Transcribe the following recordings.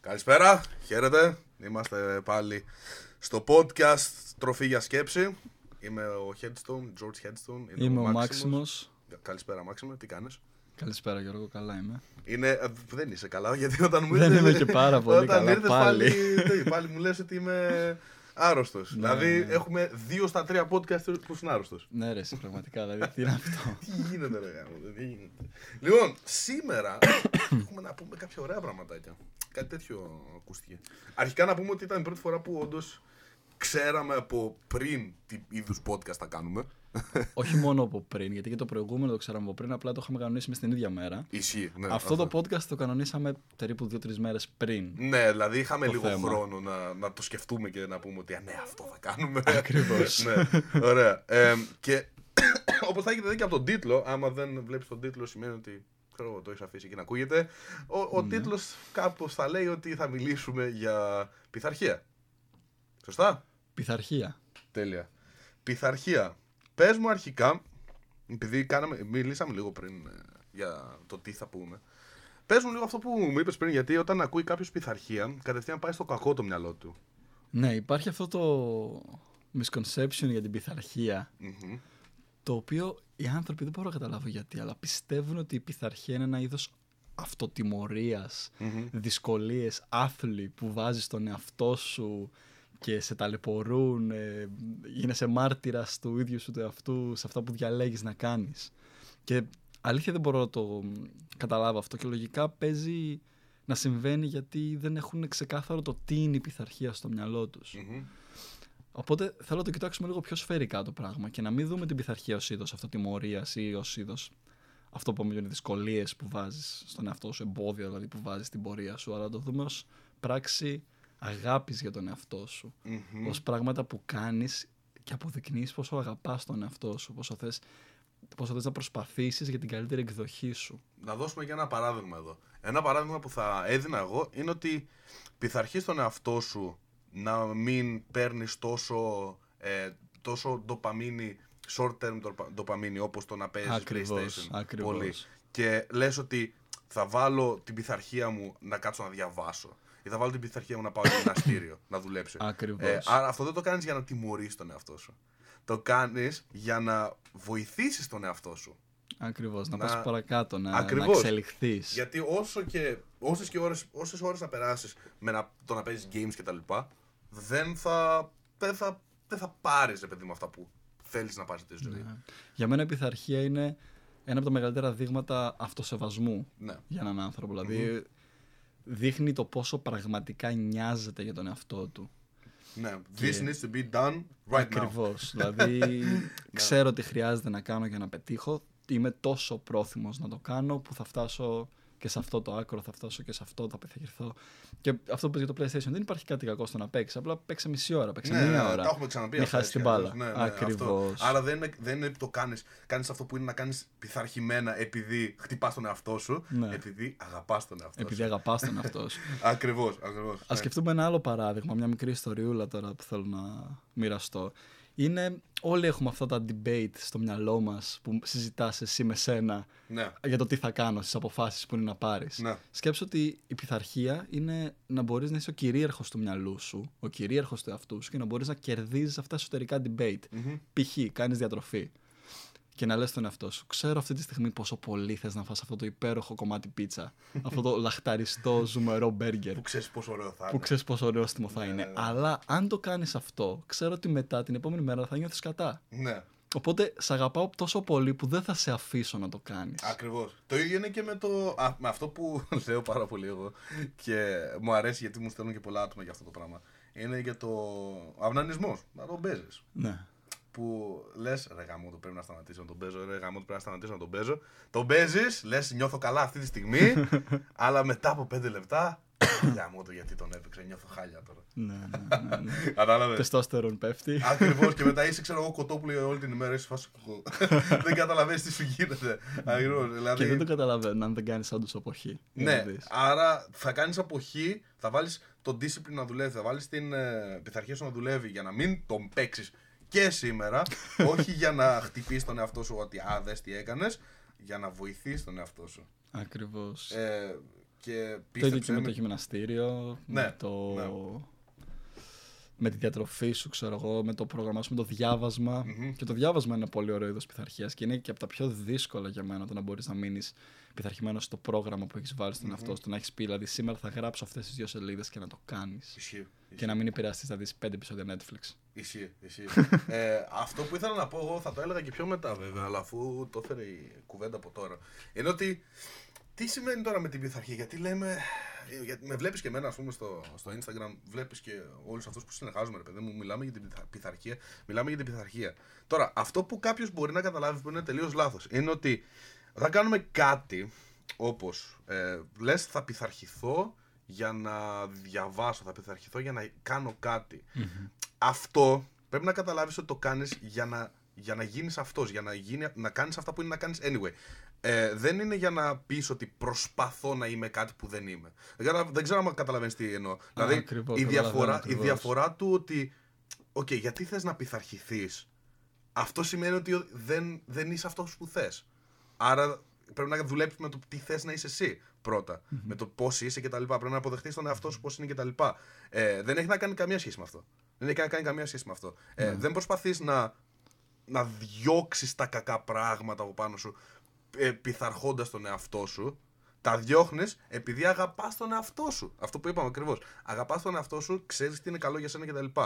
Καλησπέρα, χαίρετε. Είμαστε πάλι στο podcast Τροφή για Σκέψη. Είμαι ο Headstone, George Headstone. Είναι Είμαι ο Maximus. Μάξιμος. Καλησπέρα, Μάξιμο, τι κάνεις; Καλησπέρα Γιώργο, καλά είμαι. Είναι, ε, δεν είσαι καλά, γιατί όταν μου Δεν ήρθες- είμαι και πάρα πολύ όταν καλά ήρθες πάλι. πάλι, πάλι μου λες ότι είμαι άρρωστος. Ναι, δηλαδή ναι. έχουμε δύο στα τρία podcast που είναι άρρωστος. Ναι ρε, εσύ, πραγματικά, δηλαδή τι είναι αυτό; Τι γίνεται, ρε γάμο, τι γίνεται. Λοιπόν, σήμερα έχουμε να πούμε κάποια ωραία πραγματάκια. Κάτι τέτοιο ακούστηκε. Αρχικά να πούμε ότι ήταν η πρώτη φορά που όντως ξέραμε από πριν τι είδους podcast θα κάνουμε. Όχι μόνο από πριν, γιατί και το προηγούμενο το ξέραμε από πριν, απλά το είχαμε κανονίσει μες την ίδια μέρα. Ισχύει. Ναι, αυτό το podcast το κανονίσαμε περίπου 2-3 μέρες πριν. Ναι, δηλαδή είχαμε το λίγο θέμα. χρόνο να, να το σκεφτούμε και να πούμε ότι «Α, ναι, αυτό θα κάνουμε. Ακριβώς. ναι, ωραία. Ε, και όπως θα έχετε δει και από τον τίτλο, άμα δεν βλέπεις τον τίτλο σημαίνει ότι ξέρω, εγώ, το έχεις αφήσει εκεί να ακούγεται. Ο, ο τίτλος κάπως θα λέει ότι θα μιλήσουμε για πειθαρχία. Σωστά; Πειθαρχία. Τέλεια. Πειθαρχία. Πες μου αρχικά, επειδή κάναμε, μιλήσαμε λίγο πριν ε, για το τι θα πούμε. Πες μου λίγο αυτό που μου είπες πριν, γιατί όταν ακούει κάποιος πειθαρχία, κατευθείαν πάει στο κακό το μυαλό του. Ναι, υπάρχει αυτό το misconception για την πειθαρχία, Μμμ. το οποίο οι άνθρωποι δεν μπορώ να καταλάβω γιατί, αλλά πιστεύουν ότι η πειθαρχία είναι ένα είδος αυτοτιμωρίας, Μμμ. δυσκολίες, άθλοι που βάζεις στον εαυτό σου και σε ταλαιπωρούν, ε, γίνεσαι μάρτυρας του ίδιου σου του εαυτού σε αυτά που διαλέγεις να κάνεις. Και αλήθεια δεν μπορώ να το μ, καταλάβω αυτό και λογικά παίζει να συμβαίνει γιατί δεν έχουν ξεκάθαρο το τι είναι η πειθαρχία στο μυαλό τους. Μμμ. Οπότε θέλω να το κοιτάξουμε λίγο πιο σφαιρικά το πράγμα και να μην δούμε την πειθαρχία ως είδος αυτοτιμωρίας ή ως είδος αυτό που είναι δυσκολίες που βάζεις στον εαυτό σου, εμπόδια δηλαδή που βάζεις στην πορεία σου, αλλά να το δούμε ως πράξη αγάπης για τον εαυτό σου. Μμμ. Ω πράγματα που κάνεις και αποδεικνύεις πόσο αγαπάς τον εαυτό σου, πόσο θες πόσο θες να προσπαθήσεις για την καλύτερη εκδοχή σου. Να δώσουμε και ένα παράδειγμα εδώ. Ένα παράδειγμα που θα έδινα εγώ είναι ότι πειθαρχείς τον εαυτό σου να μην παίρνεις τόσο, ε, τόσο ντοπαμίνη, short term ντοπα- ντοπαμίνη όπως το να παίζεις Ακριβώς, PlayStation ακριβώς. πολύ. Και λες ότι θα βάλω την πειθαρχία μου να κάτσω να διαβάσω. Ή θα βάλω την πειθαρχία μου να πάω γυμναστήριο, να δουλέψω. Ακριβώς. Ε, άρα αυτό δεν το κάνεις για να τιμωρείς τον εαυτό σου. Το κάνεις για να βοηθήσεις τον εαυτό σου. Ακριβώς, να, Να- πας παρακάτω, να, να Ακριβώς. εξελιχθείς. Γιατί όσο και, όσες, και ώρες, όσες ώρες να περάσεις με να, το να παίζεις games και τα λοιπά, δεν θα, δεν θα, δεν θα πάρεις, ρε παιδί μου, αυτά που θέλεις να πάρεις στη ζωή. Ναι. Για μένα η πειθαρχία είναι ένα από τα μεγαλύτερα δείγματα αυτοσεβασμού Ναι. για έναν άνθρωπο. Δηλαδή δείχνει το πόσο πραγματικά νοιάζεται για τον εαυτό του. ναι. This needs to be done right now. Ακριβώς. δηλαδή ξέρω τι χρειάζεται να κάνω για να πετύχω. Είμαι τόσο πρόθυμος να το κάνω που θα φτάσω και σε αυτό το άκρο, θα φτάσω και σε αυτό, θα πεθαγερθώ. Και αυτό που πες για το PlayStation δεν υπάρχει κάτι κακό στο να παίξεις. Απλά παίξε μισή ώρα, παίξε Ναι, μία ναι, ώρα. τα έχουμε ξαναπεί Μην αυτά, χάσεις την έτσι κι μπάλα. αλλιώς. Ναι, ναι, Ακριβώς. αυτό. Άρα δεν είναι, δεν είναι το κάνεις, κάνεις αυτό που είναι να κάνεις πειθαρχημένα επειδή χτυπάς τον εαυτό σου, Ναι. επειδή αγαπάς τον εαυτό Επειδή σου. αγαπάς τον εαυτό σου. Ακριβώς, ακριβώς. Α ναι. σκεφτούμε ένα άλλο παράδειγμα, μια μικρή ιστοριούλα τώρα που θέλω να μοιραστώ. Είναι όλοι έχουμε αυτά τα debate στο μυαλό μας που συζητάς εσύ με σένα Ναι. για το τι θα κάνω στι αποφάσεις που είναι να πάρεις. Ναι. Σκέψου ότι η πειθαρχία είναι να μπορείς να είσαι ο κυρίαρχος του μυαλού σου, ο κυρίαρχος του εαυτού σου και να μπορείς να κερδίζεις αυτά τα εσωτερικά debate. Μμμ. Π.χ. κάνεις διατροφή και να λες στον εαυτό σου ξέρω αυτή τη στιγμή πόσο πολύ θες να φας αυτό το υπέροχο κομμάτι πίτσα αυτό το λαχταριστό ζουμερό μπέργκερ Που ξέρεις πόσο ωραίο θα που είναι. ξέρεις πόσο ωραίωστιμο θα Ναι, είναι. ναι, ναι. Αλλά αν το κάνεις αυτό, ξέρω ότι μετά την επόμενη μέρα θα νιώθεις κατά. Ναι. Οπότε σε αγαπάω τόσο πολύ που δεν θα σε αφήσω να το κάνεις. Ακριβώς. Το ίδιο είναι και με, το, α, με αυτό που λέω πάρα πολύ εγώ και μου αρέσει γιατί μου στέλνουν και πολλά άτομα για αυτό το πράγμα. Είναι για το αυνανισμός. Να τον παίζει. Ναι. Που λες, ρε γάμο, το πρέπει να σταματήσω να τον παίζω. Ρε γάμο, το πρέπει να σταματήσω να τον παίζω. Τον παίζεις, λες, νιώθω καλά αυτή τη στιγμή, αλλά μετά από πέντε λεπτά. Γάμο το γιατί τον έπαιξε, νιώθω χάλια τώρα. ναι, ναι, ναι, ναι. Κατάλαβες; Τεστόστερον πέφτει. Ακριβώς και μετά είσαι, ξέρω εγώ, κοτόπουλο όλη την ημέρα. Είσαι φάση. δεν καταλαβαίνεις τι σου γίνεται. Ακριβώς. Δηλαδή, Και δεν το καταλαβαίνω αν δεν κάνεις όντως αποχή. Για Ναι, να δεις. άρα θα κάνεις αποχή, θα βάλεις τον discipline να δουλεύει, θα βάλεις την ε, πειθαρχία σου να δουλεύει για να μην τον παίξεις και σήμερα. όχι για να χτυπήσεις τον εαυτό σου ότι α, δες τι έκανες, για να βοηθήσεις τον εαυτό σου. Ακριβώς. Ε, Και Το ίδιο πίστεψε και με με- το γυμναστήριο, Ναι, με, το... ναι. με τη διατροφή σου, ξέρω εγώ, με το πρόγραμμά σου, με το διάβασμα. Μμμ. Και το διάβασμα είναι πολύ ωραίο είδος πειθαρχίας και είναι και από τα πιο δύσκολα για μένα το να μπορείς να μείνεις πειθαρχημένος στο πρόγραμμα που έχεις βάλει στον εαυτό σου. Το να έχεις πει, δηλαδή, σήμερα θα γράψω αυτές τις δύο σελίδες και να το κάνεις. Ισχύει. Και να μην επηρεαστείς να δεις πέντε επεισόδια Netflix. Ισχύει, ισχύει. ε, αυτό που ήθελα να πω εγώ θα το έλεγα και πιο μετά βέβαια, αλλά αφού το έφερε η κουβέντα από τώρα. Είναι ότι τι σημαίνει τώρα με την πειθαρχία, γιατί λέμε. ε, Γιατί με βλέπεις και εμένα, ας πούμε, στο, στο Instagram, βλέπεις και όλους αυτούς που συνεργάζομαι, ρε παιδί μου, μιλάμε για την πειθα- πειθαρχία. Μιλάμε για την πειθαρχία. Τώρα, αυτό που κάποιος μπορεί να καταλάβει που είναι τελείως λάθος είναι ότι όταν κάνουμε κάτι όπως ε, λες, θα πειθαρχηθώ για να διαβάσω, θα πειθαρχηθώ για να κάνω κάτι αυτό πρέπει να καταλάβεις ότι το κάνεις για να, για να γίνεις αυτός, για να, γίνει, να κάνεις αυτά που είναι να κάνεις anyway. Ε, δεν είναι για να πεις ότι προσπαθώ να είμαι κάτι που δεν είμαι. Δεν, κατα- δεν ξέρω αν καταλαβαίνεις τι εννοώ. δηλαδή ακριβώς, η, καταλαβαίνω διαφορά, η ακριβώς. διαφορά του ότι οκ, γιατί θες να πειθαρχηθείς; Αυτό σημαίνει ότι δεν, δεν είσαι αυτός που θες. Άρα πρέπει να δουλέψεις με το τι θες να είσαι εσύ πρώτα. Με το πώς είσαι κτλ. Πρέπει να αποδεχτείς τον εαυτό σου πώς είναι κτλ. Ε, δεν έχει να κάνει καμία σχέση με αυτό. Δεν έχει να κάνει καμία σχέση με αυτό. Ε, δεν προσπαθείς να, να διώξεις τα κακά πράγματα από πάνω σου ε, πειθαρχώντας τον εαυτό σου. Τα διώχνεις επειδή αγαπάς τον εαυτό σου. Αυτό που είπαμε ακριβώς. Αγαπάς τον εαυτό σου, ξέρεις τι είναι καλό για σένα κτλ.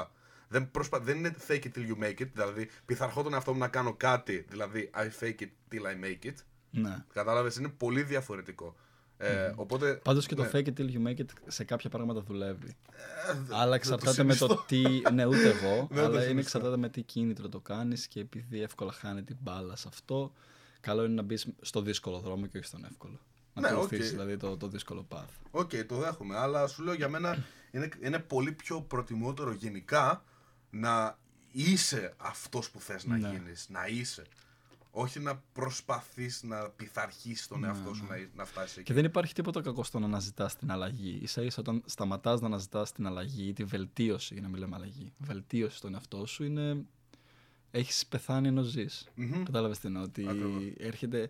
Δεν, προσπα... δεν είναι fake it till you make it, δηλαδή πειθαρχώ τον εαυτό μου να κάνω κάτι, δηλαδή I fake it till I make it. Ναι. Κατάλαβες, είναι πολύ διαφορετικό. Ε, οπότε. Πάντως και το ναι. fake it till you make it σε κάποια πράγματα δουλεύει. Ε, Αλλά δεν εξαρτάται το με το συνιστώ. τι. Ναι, ούτε εγώ. Δεν το αλλά είναι συνιστώ. εξαρτάται με τι κίνητρο το κάνεις και επειδή εύκολα χάνει την μπάλα σε αυτό, καλό είναι να μπεις στο δύσκολο δρόμο και όχι στον εύκολο. Να Ναι, ακολουθήσεις οκ. δηλαδή το, το δύσκολο path. Οκ, το δέχομαι. Αλλά σου λέω για μένα είναι, είναι πολύ πιο προτιμότερο γενικά να είσαι αυτός που θες να Ναι. γίνεις. Να είσαι. Όχι να προσπαθείς να πειθαρχείς τον εαυτό σου να, να φτάσεις εκεί. Ναι, Και δεν υπάρχει τίποτα κακό στο να αναζητάς την αλλαγή. ίσα ίσα όταν σταματάς να αναζητάς την αλλαγή ή τη βελτίωση, για να μην λέμε αλλαγή, βελτίωση στον εαυτό σου είναι. Έχεις πεθάνει ενώ ζεις. Μμμ. Κατάλαβες τι εννοώ. Ότι Ακριβώς. έρχεται.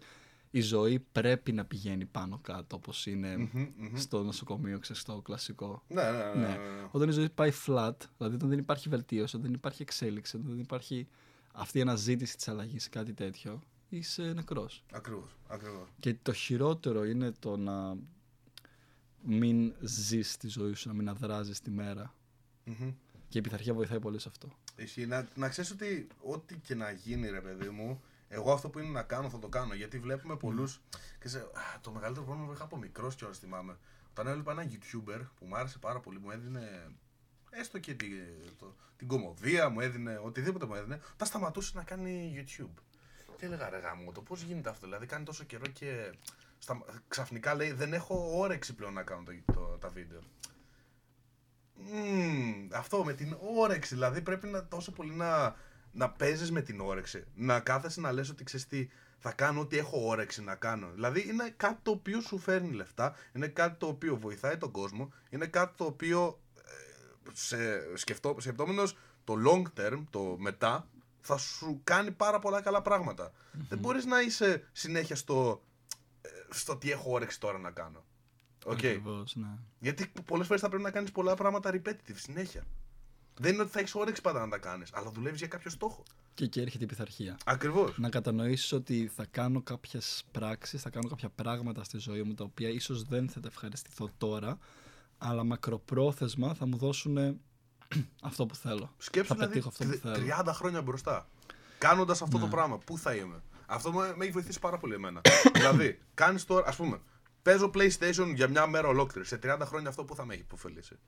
Η ζωή πρέπει να πηγαίνει πάνω κάτω όπως είναι Μμμ, μμμ. στο νοσοκομείο, ξέρεις, στο κλασικό. Ναι, ναι, ναι. Ναι. ναι, ναι. Όταν η ζωή πάει flat, δηλαδή όταν δεν υπάρχει βελτίωση, όταν δεν υπάρχει εξέλιξη, όταν δεν υπάρχει αυτή η αναζήτηση της αλλαγής, κάτι τέτοιο, είσαι νεκρός. Ακριβώς, ακριβώς. Και το χειρότερο είναι το να μην ζεις τη ζωή σου, να μην αδράζεις τη μέρα. Μμμ. Και η πειθαρχία βοηθάει πολύ σε αυτό. Ισχύει. Να, να ξέρεις ότι ό,τι και να γίνει, ρε παιδί μου, εγώ αυτό που είναι να κάνω θα το κάνω. Γιατί βλέπουμε πολλούς. Και σε, α, το μεγαλύτερο πρόβλημα που είχα από μικρός κιόλας θυμάμαι. Όταν έβλεπα ένα YouTuber που μου άρεσε πάρα πολύ, μου έδινε έστω και τη, το, την κομμωδία, μου έδινε οτιδήποτε μου έδινε, όταν σταματούσε να κάνει YouTube. Και έλεγα ρε γάμο, το πώς γίνεται αυτό. Δηλαδή κάνει τόσο καιρό και στα, ξαφνικά λέει δεν έχω όρεξη πλέον να κάνω το, το- τα βίντεο. Μμμ, αυτό με την όρεξη. Δηλαδή πρέπει να τόσο πολύ να, να παίζεις με την όρεξη. Να κάθεσαι να λες ότι ξέρεις τι, θα κάνω ό,τι έχω όρεξη να κάνω. Δηλαδή είναι κάτι το οποίο σου φέρνει λεφτά, είναι κάτι το οποίο βοηθάει τον κόσμο, είναι κάτι το οποίο ε, σε, σκεφτό, σκεπτόμενος το long term, το μετά, θα σου κάνει πάρα πολλά καλά πράγματα. Δεν μπορείς να είσαι συνέχεια στο, ε, στο τι έχω όρεξη τώρα να κάνω. Οκ. Ακριβώς, ναι. Γιατί πολλές φορές θα πρέπει να κάνεις πολλά πράγματα repetitive συνέχεια. Δεν είναι ότι θα έχεις όρεξη πάντα να τα κάνεις, αλλά δουλεύεις για κάποιο στόχο. Και εκεί έρχεται η πειθαρχία. Ακριβώς. Να κατανοήσεις ότι θα κάνω κάποιες πράξεις, θα κάνω κάποια πράγματα στη ζωή μου τα οποία ίσως δεν θα τα ευχαριστηθώ τώρα, αλλά μακροπρόθεσμα θα μου δώσουν αυτό που θέλω. Σκέψου θα δηλαδή πετύχω αυτό που τρι- θέλω. 30 χρόνια μπροστά. Κάνοντας αυτό το Ναι. πράγμα, πού θα είμαι. Αυτό με, με έχει βοηθήσει πάρα πολύ εμένα. δηλαδή, κάνεις τώρα, ας πούμε, παίζω PlayStation για μια μέρα ολόκληρη. Σε 30 χρόνια αυτό που θα με έχει επωφελήσει.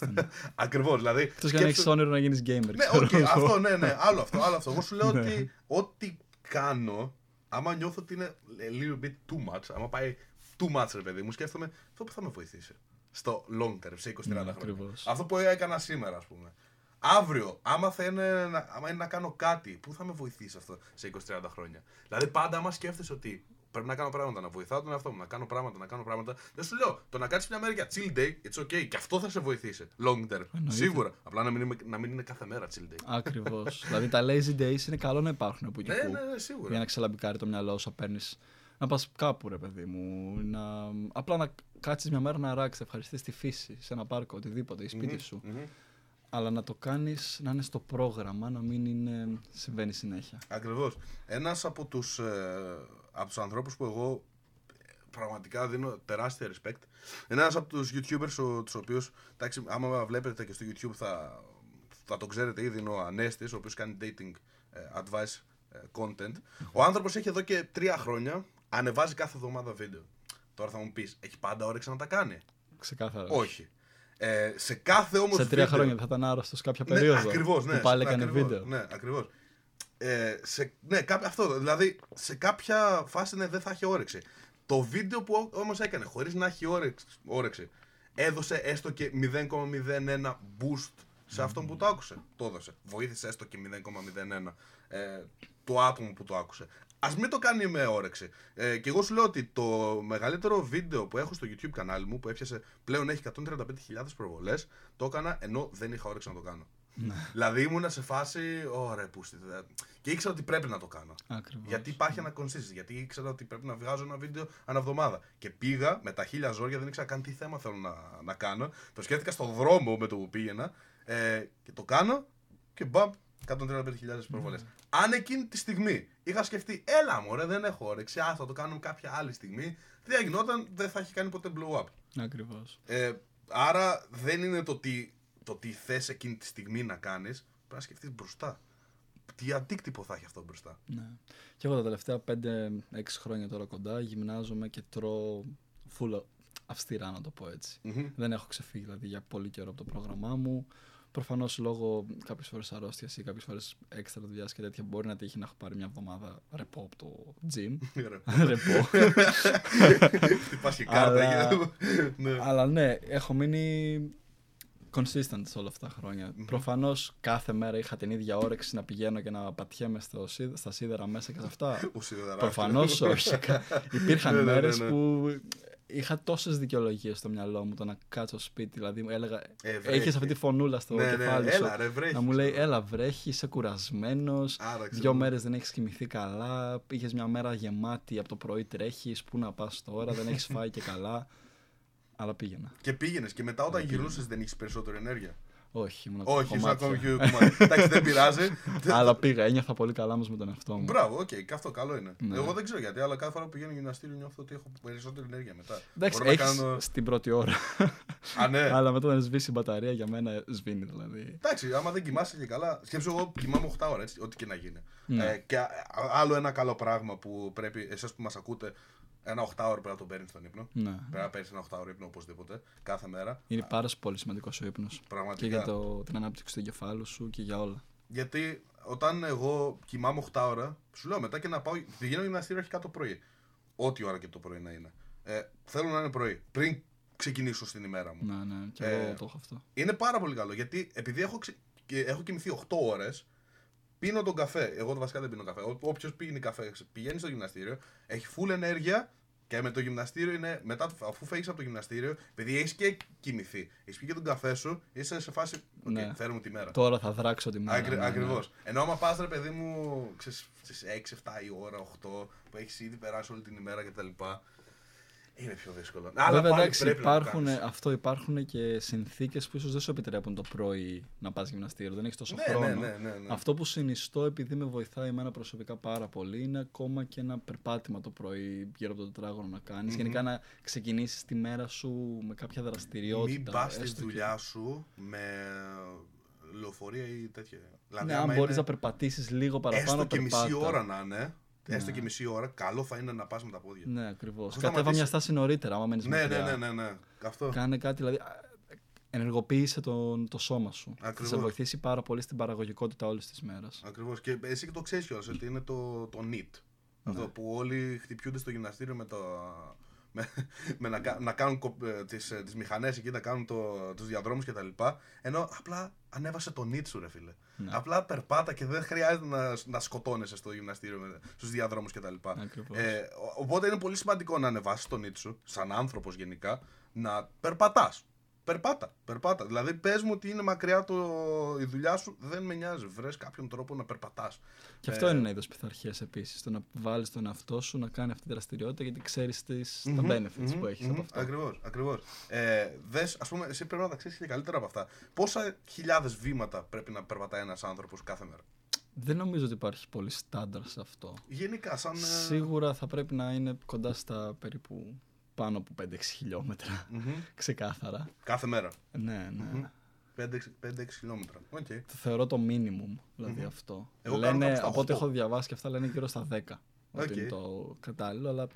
Ακριβώς. Δηλαδή. Εκτός και αν έχεις σκέψου- όνειρο να γίνεις gamer. Ναι, ξέρω οκ, εγώ. αυτό, ναι, ναι, άλλο αυτό, άλλο αυτό. Εγώ σου λέω Ναι. ότι ό,τι κάνω, άμα νιώθω ότι είναι a little bit too much, άμα πάει too much, ρε παιδί μου, σκέφτομαι αυτό που θα με βοηθήσει. Στο long term, σε 20-30 Ναι, χρόνια. ακριβώς. Αυτό που έκανα σήμερα, ας πούμε. Αύριο, άμα, θα είναι, να- άμα είναι να κάνω κάτι, πού θα με βοηθήσει αυτό σε 20-30 χρόνια; Δηλαδή, πάντα άμα σκέφτεσαι ότι πρέπει να κάνω πράγματα, να βοηθάω τον εαυτό μου, να κάνω πράγματα, να κάνω πράγματα. Δεν σου λέω, το να κάνει μια μέρα για chill day, it's okay, και αυτό θα σε βοηθήσει long term. Εννοείται. Σίγουρα. Απλά να μην, είναι, να μην είναι κάθε μέρα chill day. Ακριβώς. δηλαδή τα lazy days είναι καλό να υπάρχουν από εκεί Ναι, που ναι, ναι, σίγουρα. για να ξελαμπικάρει το μυαλό σου, να παίρνεις να πας κάπου, ρε παιδί μου. Να... Απλά να κάτσεις μια μέρα να ράξεις, να ευχαριστείς τη φύση σε ένα πάρκο, οτιδήποτε, ή σπιτι σου. Μμμ. Αλλά να το κάνεις να είναι στο πρόγραμμα, να μην είναι... συμβαίνει συνέχεια. Ακριβώς. Ένας από τους ε, από τους ανθρώπους που εγώ ε, πραγματικά δίνω τεράστια respect είναι ένας από τους YouTubers τους οποίους, εντάξει, άμα βλέπετε και στο YouTube θα, θα το ξέρετε ήδη, είναι ο Ανέστης, ο οποίος κάνει dating ε, advice ε, content. Ο άνθρωπος έχει εδώ και τρία χρόνια ανεβάζει κάθε εβδομάδα βίντεο. Τώρα θα μου πεις, έχει πάντα όρεξη να τα κάνει; Ξεκάθαρα. Όχι. Ε, σε κάθε όμως. Σε τρία χρόνια δεν θα ήταν άρρωστος κάποια περίοδο. Ναι, ακριβώς, ναι, Που πάλι ναι, έκανε ακριβώς, βίντεο. Ναι, ακριβώς. Ε, σε, ναι, κά- αυτό. Δηλαδή, σε κάποια φάση ναι, δεν θα έχει όρεξη. Το βίντεο που όμως έκανε χωρίς να έχει όρεξη, όρεξη έδωσε έστω και 0,01 boost σε αυτόν που το άκουσε. Το έδωσε. Βοήθησε έστω και 0,01 ε, το άτομο που το άκουσε. Α μην το κάνει με όρεξη. Ε, και εγώ σου λέω ότι το μεγαλύτερο βίντεο που έχω στο YouTube κανάλι μου, που έπιασε πλέον έχει 135.000 προβολές, το έκανα ενώ δεν είχα όρεξη να το κάνω. Ναι. Δηλαδή ήμουνα σε φάση, ωραία, πούστη. δε- Και ήξερα ότι πρέπει να το κάνω. Ακριβώς. Γιατί υπάρχει ένα consistency, γιατί ήξερα ότι πρέπει να βγάζω ένα βίντεο ανά εβδομάδα. Και πήγα με τα χίλια ζόρια, δεν ήξερα καν τι θέμα θέλω να, να κάνω. Το σκέφτηκα στον δρόμο με το που πήγαινα ε, και το κάνω και μπαμπ, 135.000 προβολέ. Αν εκείνη τη στιγμή είχα σκεφτεί, έλα μου, δεν έχω όρεξη, α, θα το κάνω κάποια άλλη στιγμή, δεν θα γινόταν, δεν θα έχει κάνει ποτέ blow up. Ακριβώς. Ε, άρα δεν είναι το τι, το τι θες εκείνη τη στιγμή να κάνεις, πρέπει να σκεφτείς μπροστά. Τι αντίκτυπο θα έχει αυτό μπροστά. Ναι. Και εγώ τα τελευταία 5-6 χρόνια τώρα κοντά γυμνάζομαι και τρώω full αυστηρά να το πω έτσι. Μμμ. Δεν έχω ξεφύγει δηλαδή για πολύ καιρό από το πρόγραμμά μου. Προφανώς λόγω κάποιες φορές αρρώστιας ή κάποιες φορές έξτρα δουλειάς και τέτοια μπορεί να τύχει να έχω πάρει μια εβδομάδα ρεπό από το gym. ρεπό. Χτυπάς και κάρτα. Αλλά- και- ναι. Αλλά ναι, έχω μείνει consistent σε όλα αυτά τα χρόνια. Προφανώς κάθε μέρα είχα την ίδια όρεξη να πηγαίνω και να πατιέμαι στο, σίδ- στα σίδερα μέσα και σε αυτά. Ουσιοδερά. Προφανώς όχι. Κα- Υπήρχαν Ναι, ναι, ναι, μέρε ναι. που είχα τόσες δικαιολογίες στο μυαλό μου το να κάτσω σπίτι. Δηλαδή μου έλεγα. Ε, βρέχεις. Έχει αυτή τη φωνούλα στο Ναι, ναι, κεφάλι σου. έλα, ρε, βρέχεις, να μου λέει, ξέρω. Έλα, βρέχεις, είσαι κουρασμένος. Άρα, ξέρω. Δύο μέρες δεν έχεις κοιμηθεί καλά. Είχες μια μέρα γεμάτη από το πρωί τρέχεις. Πού να πας τώρα, δεν έχεις φάει και καλά. Αλλά πήγαινα. Και πήγαινες και μετά όταν γυρνούσες δεν είχες περισσότερη ενέργεια. Όχι, ήμουν Όχι, ήσουν κομμάτια. ακόμη και κομμάτι. Εντάξει, δεν πειράζει. Αλλά πήγα, ένιωθα πολύ καλά όμως με τον εαυτό μου. Μπράβο, οκ, και αυτό καλό είναι. Ναι. Εγώ δεν ξέρω γιατί, αλλά κάθε φορά που πηγαίνω γυμναστήριο νιώθω ότι έχω περισσότερη ενέργεια μετά. Εντάξει, Μπορώ να έχεις κάνω- στην πρώτη ώρα. Α, ναι. Αλλά μετά να σβήσει η μπαταρία για μένα σβήνει δηλαδή. Εντάξει, άμα δεν κοιμάσαι και καλά. Σκέψου, εγώ κοιμάμαι 8 ώρες, έτσι, ό,τι και να γίνει. Ναι. Ε, και α- άλλο ένα καλό πράγμα που πρέπει, εσάς που μας ακούτε, ένα 8 ώρο πρέπει να τον παίρνεις στον ύπνο. Ναι. Πρέπει να παίρνεις ένα 8 ώρο ύπνο οπωσδήποτε, κάθε μέρα. Είναι πάρα πολύ σημαντικός ο ύπνος. Και Πραγματικά. για το, την ανάπτυξη του εγκεφάλου σου και για όλα. Γιατί όταν εγώ κοιμάμαι 8 ώρα, σου λέω μετά και να πάω. Πηγαίνω γυμναστήριο αρχικά το πρωί. Ό,τι ώρα και το πρωί να είναι. Ε, θέλω να είναι πρωί. Πριν ξεκινήσω στην ημέρα μου. Ναι, ναι, και Ε, εγώ το έχω αυτό. Είναι πάρα πολύ καλό γιατί επειδή έχω, ξε... και έχω κοιμηθεί 8 ώρες, πίνω τον καφέ. Εγώ βασικά δεν πίνω καφέ. Όποιος πίνει καφέ, πηγαίνει στο γυμναστήριο, έχει full ενέργεια και με το γυμναστήριο είναι μετά, το- αφού φύγεις από το γυμναστήριο, επειδή έχεις και κοιμηθεί, έχεις πιει και τον καφέ σου, είσαι σε φάση. Οκ, Ναι. φέρουμε τη μέρα. Τώρα θα δράξω τη μέρα. Ακρι... ναι, ναι. Ακριβώς. Ενώ άμα πας ρε παιδί μου στις 6-7 η ώρα, 8 που έχεις ήδη περάσει όλη την ημέρα κτλ. Είναι πιο δύσκολο. Αλλά Βέβαια, πάλι εντάξει, πρέπει να το υπάρχουν, κάνεις. αυτό υπάρχουν και συνθήκες που ίσως δεν σου επιτρέπουν το πρωί να πας γυμναστήριο. Δεν έχεις τόσο Ναι, χρόνο. ναι, ναι, ναι, ναι. Αυτό που συνιστώ, επειδή με βοηθάει εμένα προσωπικά πάρα πολύ, είναι ακόμα και ένα περπάτημα το πρωί γύρω από το τετράγωνο να κάνεις. Γενικά να ξεκινήσεις τη μέρα σου με κάποια δραστηριότητα. Μην πας στη έστω και- δουλειά σου με λεωφορεία ή τέτοια. Δηλαδή, Ναι, άμα αν μπορείς είναι να περπατήσεις λίγο παραπάνω. έστω και μισή περπάτα. ώρα να είναι, έστω Ναι. και μισή ώρα, καλό θα είναι να πας με τα πόδια. Ναι, ακριβώς. Έχω Κατέβα μια σταματήσει. στάση νωρίτερα, άμα μένεις Ναι, ναι, ναι, ναι, ναι. Αυτό. Κάνε κάτι, δηλαδή. α, Ενεργοποίησε τον, το σώμα σου. Θα Ακριβώς. σε βοηθήσει πάρα πολύ στην παραγωγικότητα όλης της μέρας. Ακριβώς. Και εσύ και το ξέρεις κιόλας ότι είναι το, το NEAT. Αυτό Ναι. που όλοι χτυπιούνται στο γυμναστήριο με, το, με, με να, κα- να κάνουν κο- ε, τις, ε, τις μηχανές εκεί, να κάνουν το, τους διαδρόμους κτλ. Ενώ απλά ανέβασε το NEAT σου ρε φίλε. Ναι. Απλά περπάτα και δεν χρειάζεται να, να σκοτώνεσαι στο γυμναστήριο με, στους διαδρόμους κτλ. Ακριβώς. Ε, ο- οπότε είναι πολύ σημαντικό να ανεβάσεις το NEAT σου, σαν άνθρωπος γενικά, να περπατάς. Περπάτα. περπάτα. Δηλαδή, πες μου ότι είναι μακριά το, η δουλειά σου, δεν με νοιάζει. Βρες κάποιον τρόπο να περπατάς. Και αυτό είναι ένα είδο πειθαρχία επίσης. Το να βάλεις τον εαυτό σου να κάνει αυτή τη δραστηριότητα γιατί ξέρεις τα benefits που έχεις από αυτό. Ακριβώς. Ακριβώς. Ε, δες, ας πούμε, εσύ πρέπει να τα ξέρεις και καλύτερα από αυτά. Πόσα χιλιάδες βήματα πρέπει να περπατάει ένας άνθρωπος κάθε μέρα; Δεν νομίζω ότι υπάρχει πολύ στάνταρ σε αυτό. Γενικά, σαν. ε, Σίγουρα θα πρέπει να είναι κοντά στα περίπου πάνω από 5-6 χιλιόμετρα. μμμ, Ξεκάθαρα. κάθε μέρα. Ναι, ναι. 5-6 χιλιόμετρα. Οκ. Το θεωρώ το minimum δηλαδή αυτό. Εγώ κάνω λένε, κάπου στα από ό,τι 8. έχω διαβάσει και αυτά λένε γύρω στα 10. Ότι Οκ. είναι το κατάλληλο, αλλά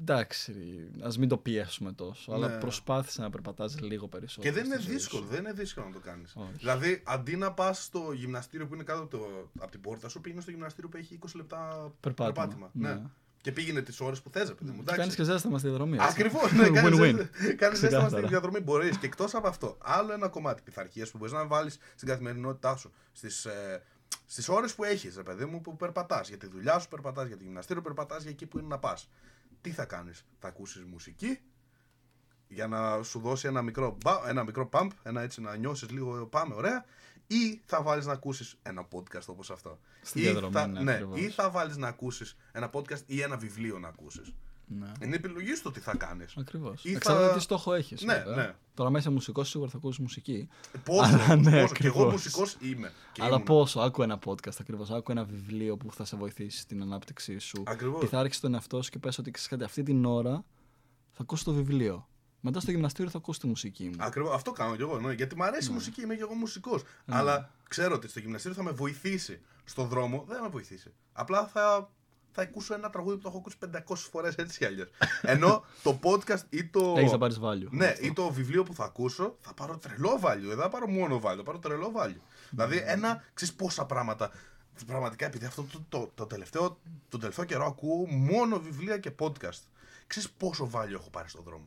εντάξει, ας μην το πιέσουμε τόσο. Αλλά Ναι. προσπάθησε να περπατάς λίγο περισσότερο. Και δεν είναι στη ζωή δύσκολο, σου. δεν είναι δύσκολο να το κάνεις. Όχι. Δηλαδή, αντί να πας στο γυμναστήριο που είναι κάτω από, το, από την πόρτα σου, πήγαινες στο γυμναστήριο που έχει 20 λεπτά Περπάτημα, Ναι. ναι. Και πήγαινε τις ώρες που θες, παιδί μου. Και κάνεις και ζέσταμα στη διαδρομή. έτσι. Ακριβώς. Ναι, Win-win. Κάνεις ζέσταμα Ξεκάθαρα. στην διαδρομή. Μπορείς. Και εκτός από αυτό, άλλο ένα κομμάτι πειθαρχίας που μπορείς να βάλεις στην καθημερινότητά σου. Στις ε, στις ώρες που έχεις, ρε παιδί μου, που περπατάς. Για τη δουλειά σου περπατάς, για το γυμναστήριο περπατάς, για εκεί που είναι να πας. Τι θα κάνεις, θα ακούσεις μουσική για να σου δώσει ένα μικρό, μπα- ένα μικρό pump, ένα έτσι να νιώσεις λίγο πάμε ωραία, ή θα βάλεις να ακούσεις ένα podcast όπως αυτό. Στη Ή διαδρομή, θα, ναι, ναι, ακριβώς. ή θα βάλεις να ακούσεις ένα podcast ή ένα βιβλίο να ακούσεις. Ναι. Είναι επιλογής σου το τι θα κάνεις. Ακριβώς. Ή θα- Εξαρτάται τι στόχο έχεις. Ναι, ναι. Τώρα, μέσα μουσικός, σίγουρα θα ακούσεις μουσική. Πόσο, Αλλά ναι, πόσο. Και εγώ ακριβώς. μουσικός είμαι. Και Αλλά ήμουνα. πόσο, άκου ένα podcast ακριβώς. Άκου ένα βιβλίο που θα σε βοηθήσει στην ανάπτυξή σου. Ακριβώς. Πειθάρχει τον εαυτό σου και πες ότι ξέρεις κάτι, αυτή την ώρα θα ακούσει το βιβλίο. Μετά στο γυμναστήριο θα ακούσει τη μουσική μου. Ακριβώς, αυτό κάνω κι εγώ. Ναι, γιατί μου αρέσει η μουσική, είμαι κι εγώ μουσικός. Ναι. Αλλά ξέρω ότι στο γυμναστήριο θα με βοηθήσει. Στον δρόμο δεν θα με βοηθήσει. Απλά θα, θα ακούσω ένα τραγούδι που το έχω ακούσει 500 φορές έτσι κι αλλιώς. Ενώ το podcast ή το. Έχεις να πάρεις value. Ναι, ή το βιβλίο που θα ακούσω θα πάρω τρελό value. Δεν θα πάρω μόνο value, θα πάρω τρελό value. Δηλαδή, ένα, ξέρεις πόσα πράγματα. Πραγματικά, επειδή αυτό το, το, το, τελευταίο, τον τελευταίο καιρό ακούω μόνο βιβλία και podcast. Ξέρεις πόσο value έχω πάρει στον δρόμο.